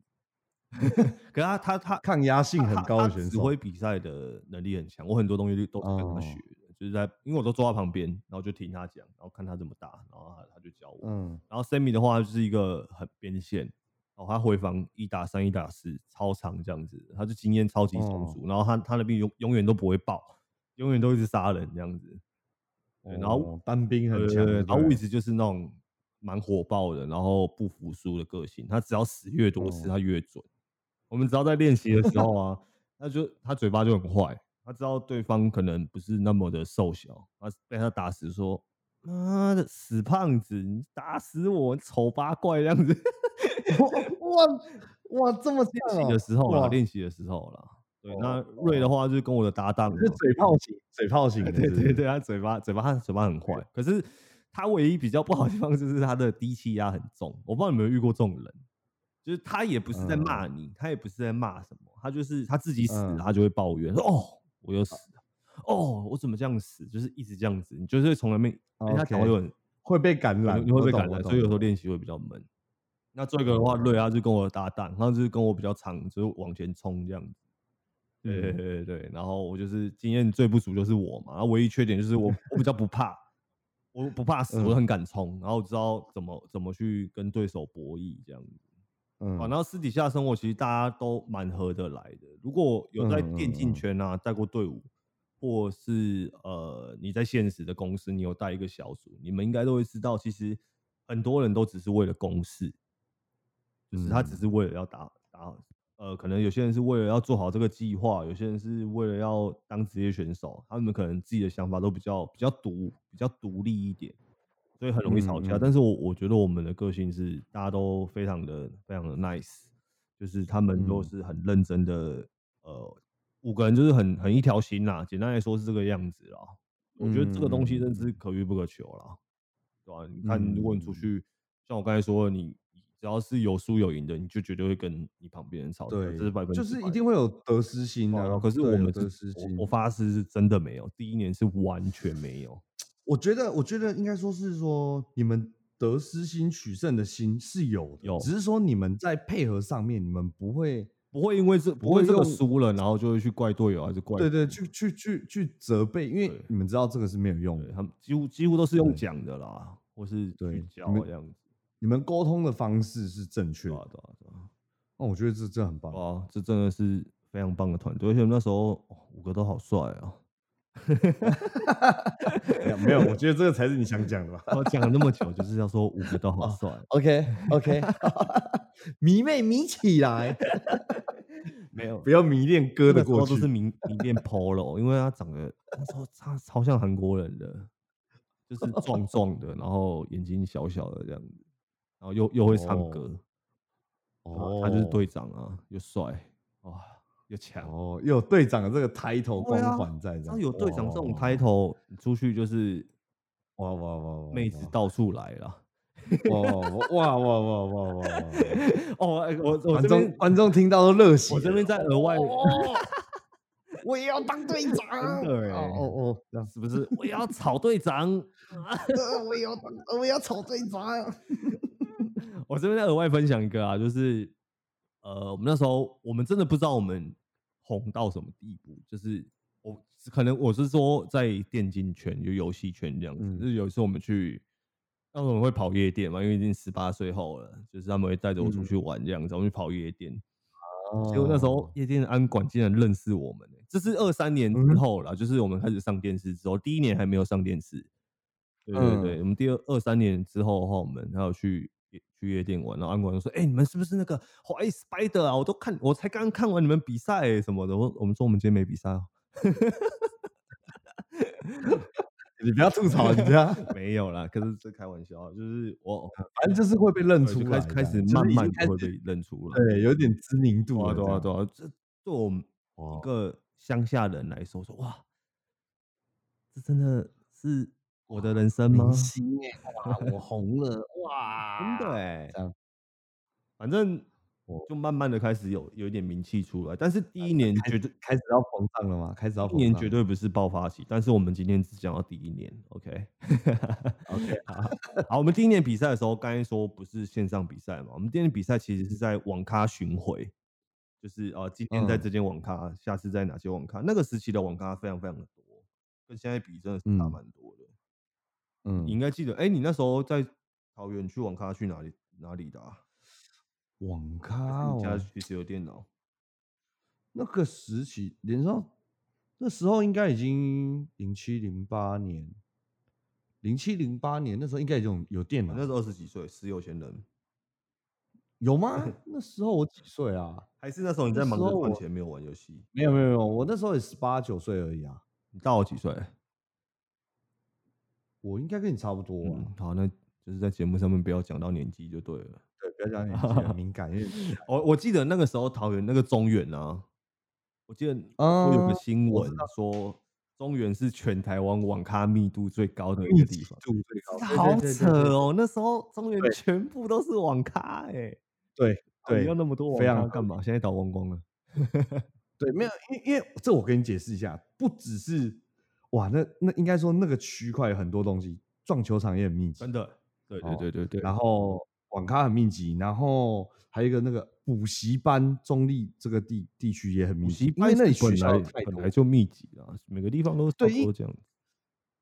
可他他他抗压性很高的选手，指挥比赛的能力很强。我很多东西都是跟他学的，就是在因为我都坐在旁边，然后就听他讲，然后看他怎么打，然后他他就教我。嗯，然后 Sammy 的话就是一个很边线，哦，他回防一打三一打四超长这样子，他就经验超级充足，然后他他的兵永永远都不会爆，永远都一直杀人这样子。然后单兵很强，然后位置就是那种蛮火爆的，然后不服输的个性。他只要死越多次，他越准。我们只要在练习的时候啊，他就他嘴巴就很坏，他知道对方可能不是那么的瘦小，他被他打死说：“妈的死胖子，你打死我，丑八怪这样子。”哇哇，这么练习的时候了，练习的时候了。对，那瑞的话就是跟我的搭档，是嘴炮型，嘴炮型，对对对，他嘴巴嘴巴他嘴巴很坏，可是他唯一比较不好的地方就是他的低气压很重。我不知道有没有遇过这种人，就是他也不是在骂你，他也不是在骂什么，他就是他自己死了，他就会抱怨说：“哦，我又死了，哦，我怎么这样死？”就是一直这样子，你就是从来没，他讲话又很会被感染，你会被感染，所以有时候练习会比较闷。那做一个的话，瑞啊就跟我搭档，然后就是跟我比较长，就是往前冲这样子。对对对对，然后我就是经验最不足就是我嘛，然后唯一缺点就是我我比较不怕，我不怕死，我很敢冲，然后知道怎么怎么去跟对手博弈这样子，嗯，然后私底下生活其实大家都蛮合得来的。如果有在电竞圈啊带过队伍，或是呃你在现实的公司你有带一个小组，你们应该都会知道，其实很多人都只是为了公事，就是他只是为了要打打。呃，可能有些人是为了要做好这个计划，有些人是为了要当职业选手，他们可能自己的想法都比较比较独比较独立一点，所以很容易吵架。但是我我觉得我们的个性是大家都非常的非常的 nice，就是他们都是很认真的，呃，五个人就是很很一条心啦。简单来说是这个样子啦。我觉得这个东西真是可遇不可求了，对吧？你看，如果你出去，像我刚才说，你只要是有输有赢的，你就绝对会跟你旁边人吵。对，这是百分之就是一定会有得失心的。可是我们得失心，我发誓是真的没有，第一年是完全没有。我觉得，我觉得应该说是说你们。得失心取胜的心是有的，有，只是说你们在配合上面，你们不会不会因为这不会这个输了，然后就会去怪队友还是怪对对，去去去去责备，因为你们知道这个是没有用的，他们几乎几乎都是用讲的啦，或是对教这样子，你们沟通的方式是正确的。那我觉得这这很棒啊，这真的是非常棒的团队，而且那时候五个都好帅啊。没有，我觉得这个才是你想讲的吧。我讲了那么久，就是要说五个都好帅。OK，OK，迷妹迷起来。没有，不要迷恋哥的过去，都是迷迷恋 Polo，因为他长得那时候超超像韩国人的，就是壮壮的，然后眼睛小小的这样子，然后又又会唱歌。哦，他就是队长啊，又帅哇。又强哦，又有队长的这个抬头光环在，这样有队长这种抬头，出去就是哇哇哇，妹子到处来了，哇哇哇哇哇哇！哦，我观众观众听到都热血，我这边在额外，我也要当队长，对，哦哦，这样是不是？我也要炒队长，我也要我也要炒队长。我这边在额外分享一个啊，就是呃，我们那时候我们真的不知道我们。红到什么地步？就是我可能我是说在电竞圈就游戏圈这样子，就是有一次我们去，那我们会跑夜店嘛，因为已经十八岁后了，就是他们会带着我出去玩这样子，我们去跑夜店。结果那时候夜店的安管竟然认识我们，这是二三年之后了，就是我们开始上电视之后，第一年还没有上电视。对对对，我们第二二三年之后的话，我们还有去。去夜店玩，然后安管就说：“哎，你们是不是那个华裔 Spider 啊？我都看，我才刚刚看完你们比赛什么的。我我们说我们今天没比赛哦。你不要吐槽人家，没有啦，可是这开玩笑，就是我 反正就是会被认出来，开始慢慢就会被认出来，对，有点知名度啊，对啊，对啊。这对我们一个乡下人来说，说哇，这真的是。”我的人生吗？明星哎，哇，我红了 哇，真的哎，这样，反正我就慢慢的开始有有一点名气出来，但是第一年绝对开始要膨胀了嘛，开始要一年绝对不是爆发期，但是我们今天只讲到第一年，OK，OK，好，好，我们第一年比赛的时候，刚才说不是线上比赛嘛，我们第一年比赛其实是在网咖巡回，就是呃，今天在这间网咖，下次在哪些网咖？那个时期的网咖非常非常的多，跟现在比真的是差蛮多的。嗯，你应该记得，哎，你那时候在桃园去网咖去哪里哪里的？啊网咖，家其实有电脑。那个时期，连上那时候应该已经零七零八年，零七零八年那时候应该已经有电脑。那时候二十几岁，是有钱人。有吗？那时候我几岁啊？还是那时候你在忙着赚钱，没有玩游戏？没有没有没有，我那时候也十八九岁而已啊。你大我几岁？我应该跟你差不多。好，那就是在节目上面不要讲到年纪就对了。对，不要讲年纪，敏感。因为 我我记得那个时候桃园那个中原啊，我记得我有个新闻说，中原是全台湾网咖密度最高的一个地方，密度最高。好扯哦，那时候中原全部都是网咖，哎，对对，要那么多网咖干嘛？现在倒光光了。对，没有，因因为这我跟你解释一下，不只是。哇，那那应该说那个区块有很多东西，撞球场也很密集，真的，对对对对对。然后网咖很密集，然后还有一个那个补习班，中立这个地地区也很密集，因为那里学校本来就密集啊，每个地方都差不多这样。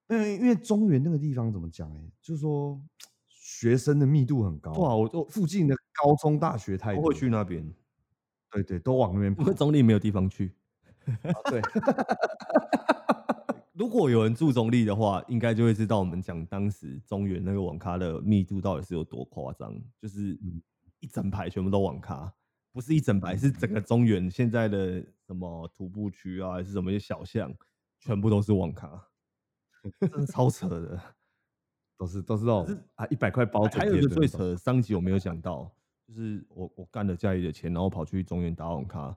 嗯，因为中原那个地方怎么讲？哎，就是说学生的密度很高。哇，我就附近的高中大学太多，会去那边。对对，都往那边。因为中立没有地方去。对。如果有人住中立的话，应该就会知道我们讲当时中原那个网咖的密度到底是有多夸张，就是一整排全部都网咖，不是一整排，是整个中原现在的什么徒步区啊，还是什么一些小巷，全部都是网咖，真的超扯的，都是都是那种啊 一百块包。还有一个最扯，上集我没有讲到，就是我我干了家里的钱，然后跑去中原打网咖，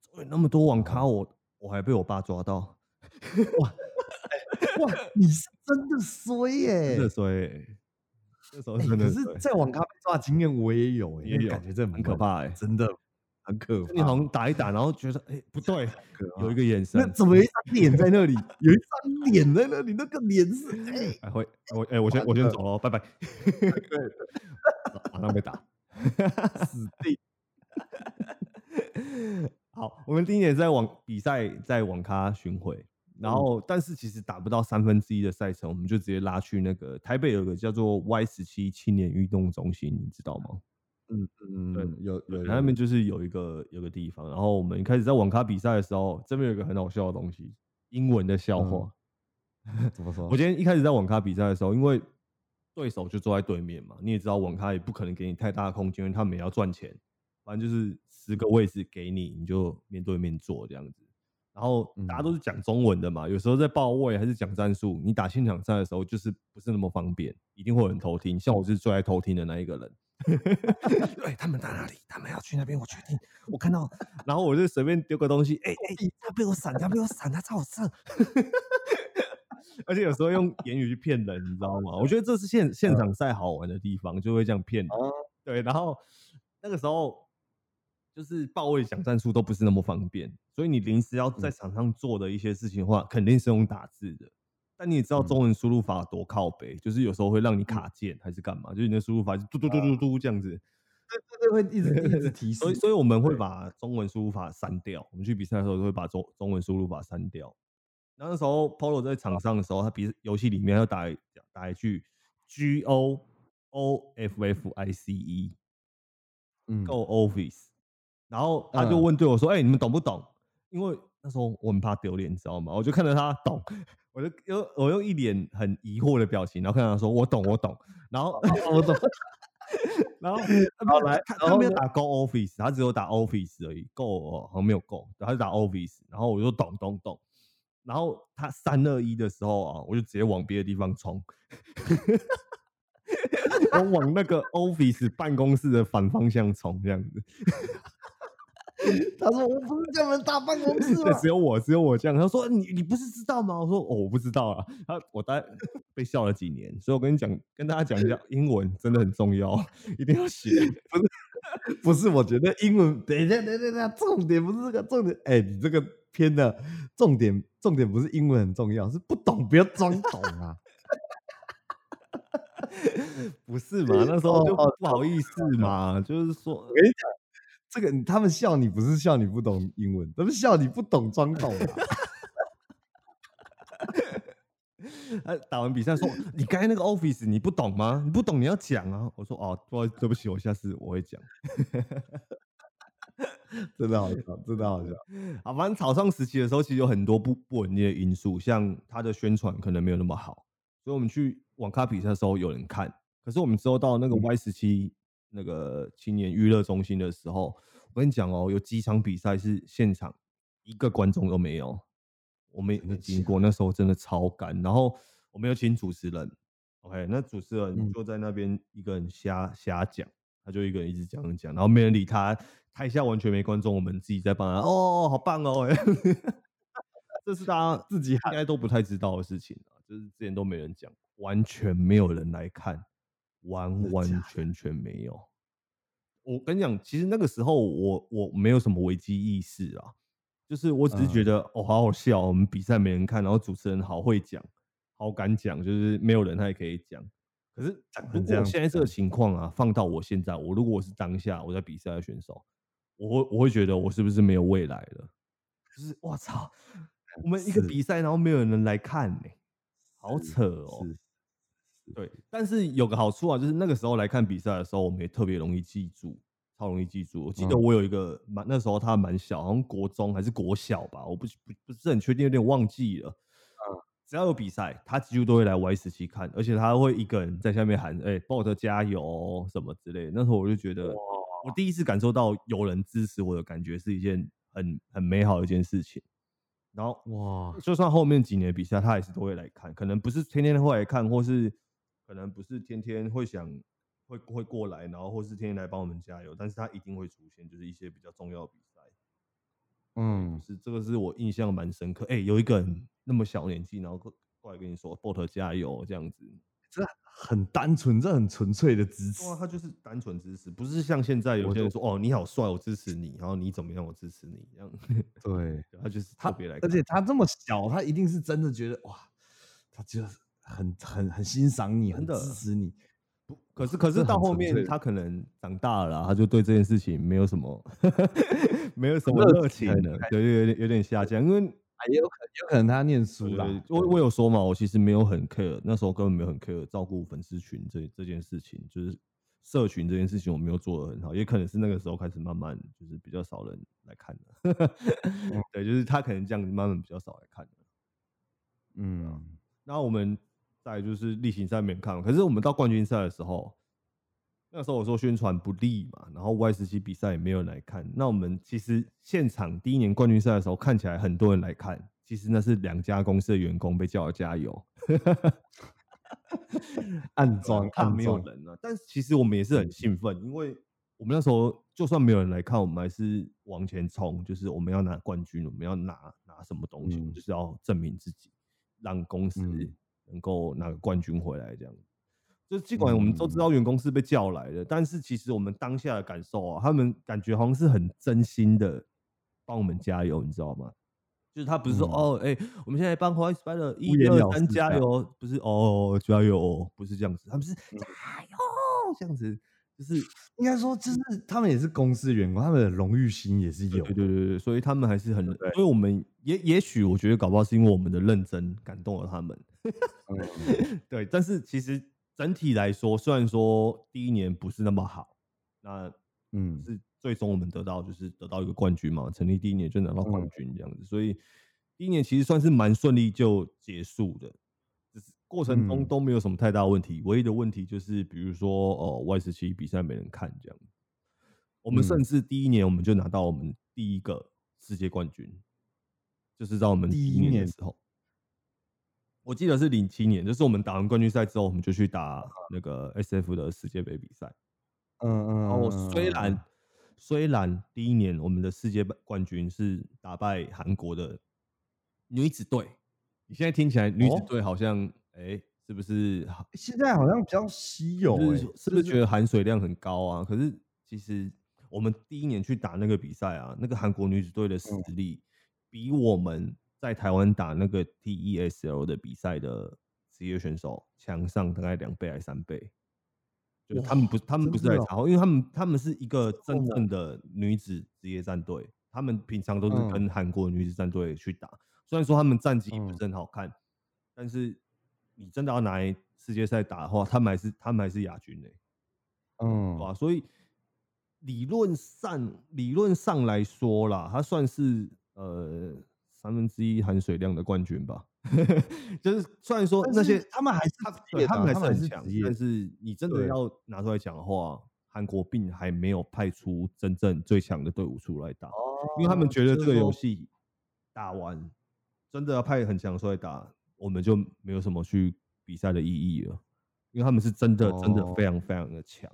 中原那么多网咖，我我还被我爸抓到，哇！哇，你是真的衰耶，真的衰。那时候真的，可是在网咖被抓经验我也有，也有感觉这蛮可怕哎，真的很可怕。你好像打一打，然后觉得哎不对，有一个眼神，那怎么有一张脸在那里？有一张脸在那里，那个脸是哎，还会我哎，我先我先走了，拜拜。对，马上被打，死定。好，我们第一年在网比赛，在网咖巡回。然后，但是其实打不到三分之一的赛程，我们就直接拉去那个台北有个叫做 Y 十七青年运动中心，你知道吗？嗯嗯对，有有他们就是有一个有个地方。然后我们一开始在网咖比赛的时候，这边有一个很好笑的东西，英文的笑话。怎么说？我今天一开始在网咖比赛的时候，因为对手就坐在对面嘛，你也知道网咖也不可能给你太大的空间，因为他们也要赚钱。反正就是十个位置给你，你就面对面坐这样子。然后大家都是讲中文的嘛，有时候在报位还是讲战术，你打现场赛的时候就是不是那么方便，一定会有人偷听。像我是最爱偷听的那一个人。对，他们在哪里？他们要去那边，我确定。我看到，然后我就随便丢个东西，哎哎，他被我闪，他被我闪，他在我这。而且有时候用言语去骗人，你知道吗？我觉得这是现现场赛好玩的地方，就会这样骗人。对，然后那个时候。就是报位讲战术都不是那么方便，所以你临时要在场上做的一些事情的话，肯定是用打字的。但你也知道中文输入法多靠背，就是有时候会让你卡键还是干嘛，就是你的输入法就嘟嘟嘟嘟嘟这样子，对对对，会一直一直提 示。所以所以我们会把中文输入法删掉。我们去比赛的时候都会把中中文输入法删掉。然后那时候 Polo 在场上的时候，他比游戏里面要打打一句 G O O F F I C E，嗯，Go Office。然后他就问对我说：“哎，你们懂不懂？”因为那时候我很怕丢脸，你知道吗？我就看着他懂，我就又我用一脸很疑惑的表情，然后看他说：“我懂，我懂。”然后我懂。然后他没有打 Go Office，他只有打 Office 而已，Go 好像没有 Go，他就打 Office。然后我就懂懂懂。然后他三二一的时候啊，我就直接往别的地方冲，我往那个 Office 办公室的反方向冲，这样子。他说：“我不是叫你们打办公室吗？只有我，只有我这样。”他说：“你你不是知道吗？”我说：“哦，我不知道啊。”他我待被笑了几年，所以我跟你讲，跟大家讲一下，英文真的很重要，一定要学。不是不是，我觉得英文等一下等等等，重点不是这个重点。哎，你这个偏的重点重点不是英文很重要，是不懂不要装懂啊。不是嘛？那时候就不好意思嘛，就是说，我跟你讲。这个他们笑你不是笑你不懂英文，他们笑你不懂装懂。他打完比赛说：“你刚才那个 Office 你不懂吗？你不懂你要讲啊。”我说：“哦，不，对不起，我下次我会讲。”真的好笑，真的好笑。啊，反正草创时期的时候，其实有很多不不稳定的因素，像他的宣传可能没有那么好，所以我们去网咖比赛的时候有人看，可是我们之后到那个 Y 十七。那个青年娱乐中心的时候，我跟你讲哦，有几场比赛是现场一个观众都没有，我们经过那时候真的超干。然后我们有请主持人，OK，那主持人就在那边一个人瞎瞎讲，他就一个人一直讲讲，然后没人理他，台下完全没观众，我们自己在帮他。哦，好棒哦，这是大家自己 应该都不太知道的事情啊，就是之前都没人讲，完全没有人来看。完完全全没有。我跟你讲，其实那个时候我我没有什么危机意识啊，就是我只是觉得哦，好好笑，我们比赛没人看，然后主持人好会讲，好敢讲，就是没有人他也可以讲。可是如果现在这个情况啊，放到我现在，我如果我是当下我在比赛的选手，我会我会觉得我是不是没有未来了？就是我操，我们一个比赛，然后没有人来看呢，好扯哦。对，但是有个好处啊，就是那个时候来看比赛的时候，我们也特别容易记住，超容易记住。我记得我有一个蛮那时候他蛮小，好像国中还是国小吧，我不不不是很确定，有点忘记了。嗯，只要有比赛，他几乎都会来 Y 十七看，而且他会一个人在下面喊：“哎，抱着加油什么之类。”那时候我就觉得，我第一次感受到有人支持我的感觉，是一件很很美好的一件事情。然后哇，就算后面几年比赛，他也是都会来看，可能不是天天会来看，或是。可能不是天天会想会会过来，然后或是天天来帮我们加油，但是他一定会出现，就是一些比较重要的比赛。嗯，是这个是我印象蛮深刻。哎，有一个人那么小年纪，然后过来跟你说 “bot 加油”这样子，这很单纯，这很纯粹的支持。哇，他就是单纯支持，不是像现在有些人说“哦，你好帅，我支持你”，然后你怎么样，我支持你这样。对，他就是特别来，而且他这么小，他一定是真的觉得哇，他就是很很很欣赏你，很支持你。不，可是可是到后面他可能长大了，他就对这件事情没有什么 没有什么热情了，对，有点有点下降，因为也有可能有可能他念书了。我我有说嘛，我其实没有很 care，那时候根本没有很 care 照顾粉丝群这这件事情，就是社群这件事情我没有做的很好，也可能是那个时候开始慢慢就是比较少人来看的，对，就是他可能这样慢慢比较少来看的，嗯，那我们。再就是例行赛没看，可是我们到冠军赛的时候，那时候我说宣传不利嘛，然后 Y 十七比赛也没有人来看。那我们其实现场第一年冠军赛的时候，看起来很多人来看，其实那是两家公司的员工被叫来加油，暗装看没有人啊。但是其实我们也是很兴奋，因为我们那时候就算没有人来看，我们还是往前冲，就是我们要拿冠军，我们要拿拿什么东西，就是要证明自己，让公司。能够拿个冠军回来，这样，就尽管我们都知道员工是被叫来的，但是其实我们当下的感受啊，他们感觉好像是很真心的帮我们加油，你知道吗？就是他不是说哦，哎，我们现在帮 White Spider 一二三加油，不是哦，加油，不是这样子，他们是加油这样子。就是应该说，就是他们也是公司员工，他们的荣誉心也是有。对对对对，所以他们还是很，所以我们也也许我觉得搞不好是因为我们的认真感动了他们。对，但是其实整体来说，虽然说第一年不是那么好，那嗯，是最终我们得到就是得到一个冠军嘛，成立第一年就拿到冠军这样子，所以第一年其实算是蛮顺利就结束的。过程中都没有什么太大问题，唯一的问题就是，比如说哦外事期比赛没人看这样。我们甚至第一年我们就拿到我们第一个世界冠军，就是在我们第一年的时候，我记得是零七年，就是我们打完冠军赛之后，我们就去打那个 SF 的世界杯比赛。嗯嗯。然后虽然虽然第一年我们的世界冠军是打败韩国的女子队，你现在听起来女子队好像。哎，是不是现在好像比较稀有？是不是觉得含水量很高啊？可是其实我们第一年去打那个比赛啊，那个韩国女子队的实力比我们在台湾打那个 TESL 的比赛的职业选手强上大概两倍还是三倍。就他们不，他们不是在查，因为他们他们是一个真正的女子职业战队，他们平常都是跟韩国女子战队去打。虽然说他们战绩不是很好看，但是。你真的要拿世界赛打的话，他们还是他们还是亚军呢，嗯，对吧？所以理论上理论上来说啦，他算是呃三分之一含水量的冠军吧。就是虽然说那些他们还是他们还是很强，但是你真的要拿出来讲的话，韩国并还没有派出真正最强的队伍出来打，因为他们觉得这个游戏打完真的要派很强出来打。我们就没有什么去比赛的意义了，因为他们是真的真的非常非常的强。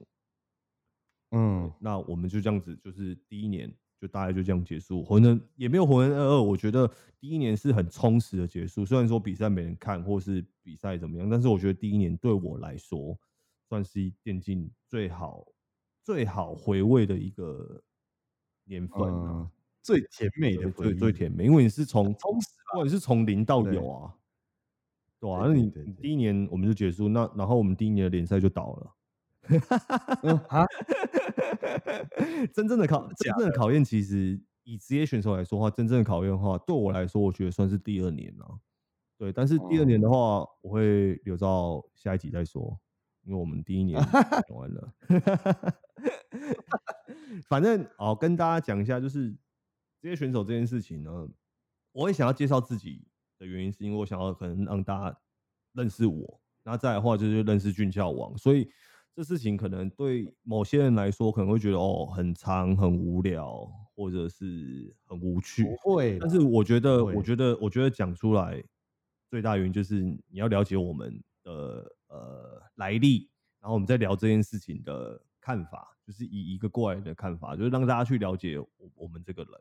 嗯，那我们就这样子，就是第一年就大概就这样结束。浑人也没有浑人二二，我觉得第一年是很充实的结束。虽然说比赛没人看，或是比赛怎么样，但是我觉得第一年对我来说算是电竞最好最好回味的一个年份，最甜美的最最甜美，因为你是从充实，不管是从零到有啊。对啊，那你你第一年我们就结束，那然后我们第一年的联赛就倒了。啊，真正的考真正的考验，其实以职业选手来说话，真正的考验的话，对我来说，我觉得算是第二年了。对，但是第二年的话，我会留到下一集再说，因为我们第一年 讲完了。反正哦，跟大家讲一下，就是职业选手这件事情呢，我也想要介绍自己。的原因是因为我想要可能让大家认识我，那再的话就是认识俊俏王，所以这事情可能对某些人来说可能会觉得哦很长很无聊或者是很无趣，不会。但是我觉得，我觉得，我觉得讲出来最大原因就是你要了解我们的呃来历，然后我们在聊这件事情的看法，就是以一个过来人的看法，就是让大家去了解我我们这个人。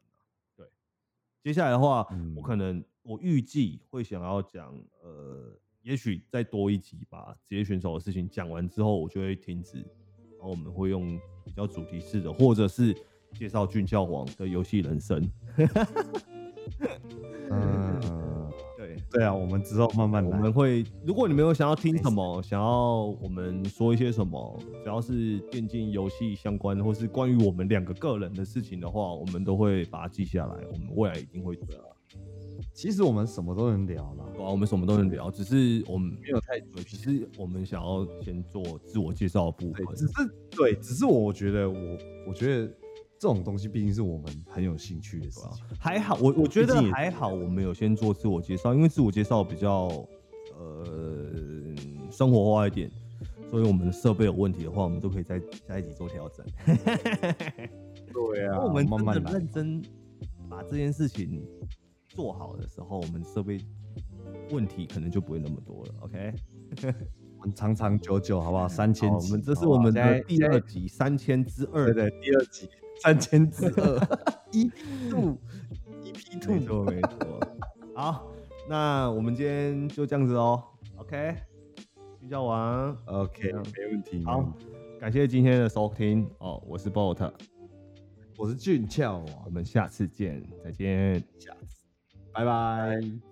接下来的话，我可能我预计会想要讲，呃，也许再多一集把职业选手的事情讲完之后，我就会停止，然后我们会用比较主题式的，或者是介绍俊教皇的游戏人生。嗯，对对啊，我们之后慢慢我们会，如果你们有想要听什么，想要我们说一些什么，只要是电竞游戏相关，或是关于我们两个个人的事情的话，我们都会把它记下来。我们未来一定会做。其实我们什么都能聊啦，对啊，我们什么都能聊，只是我们没有太其实我们想要先做自我介绍的部分，只是对，只是我觉得我我觉得。这种东西毕竟是我们很有兴趣的事情，还好，我我觉得还好，我们有先做自我介绍，因为自我介绍比较呃生活化一点，所以我们的设备有问题的话，我们都可以在下一集做调整。对啊，我们真的认真把这件事情做好的时候，我们设备问题可能就不会那么多了。OK，我们长长久久，好不好？三千，我们这是我们的第二集，三千之二的第二集。三千之二，一 P two，一 P two，没错没错。好，那我们今天就这样子哦。OK，训教完，OK，没问题。好，感谢今天的收听哦。我是 Bolt 我是俊俏，我们下次见，再见，拜拜。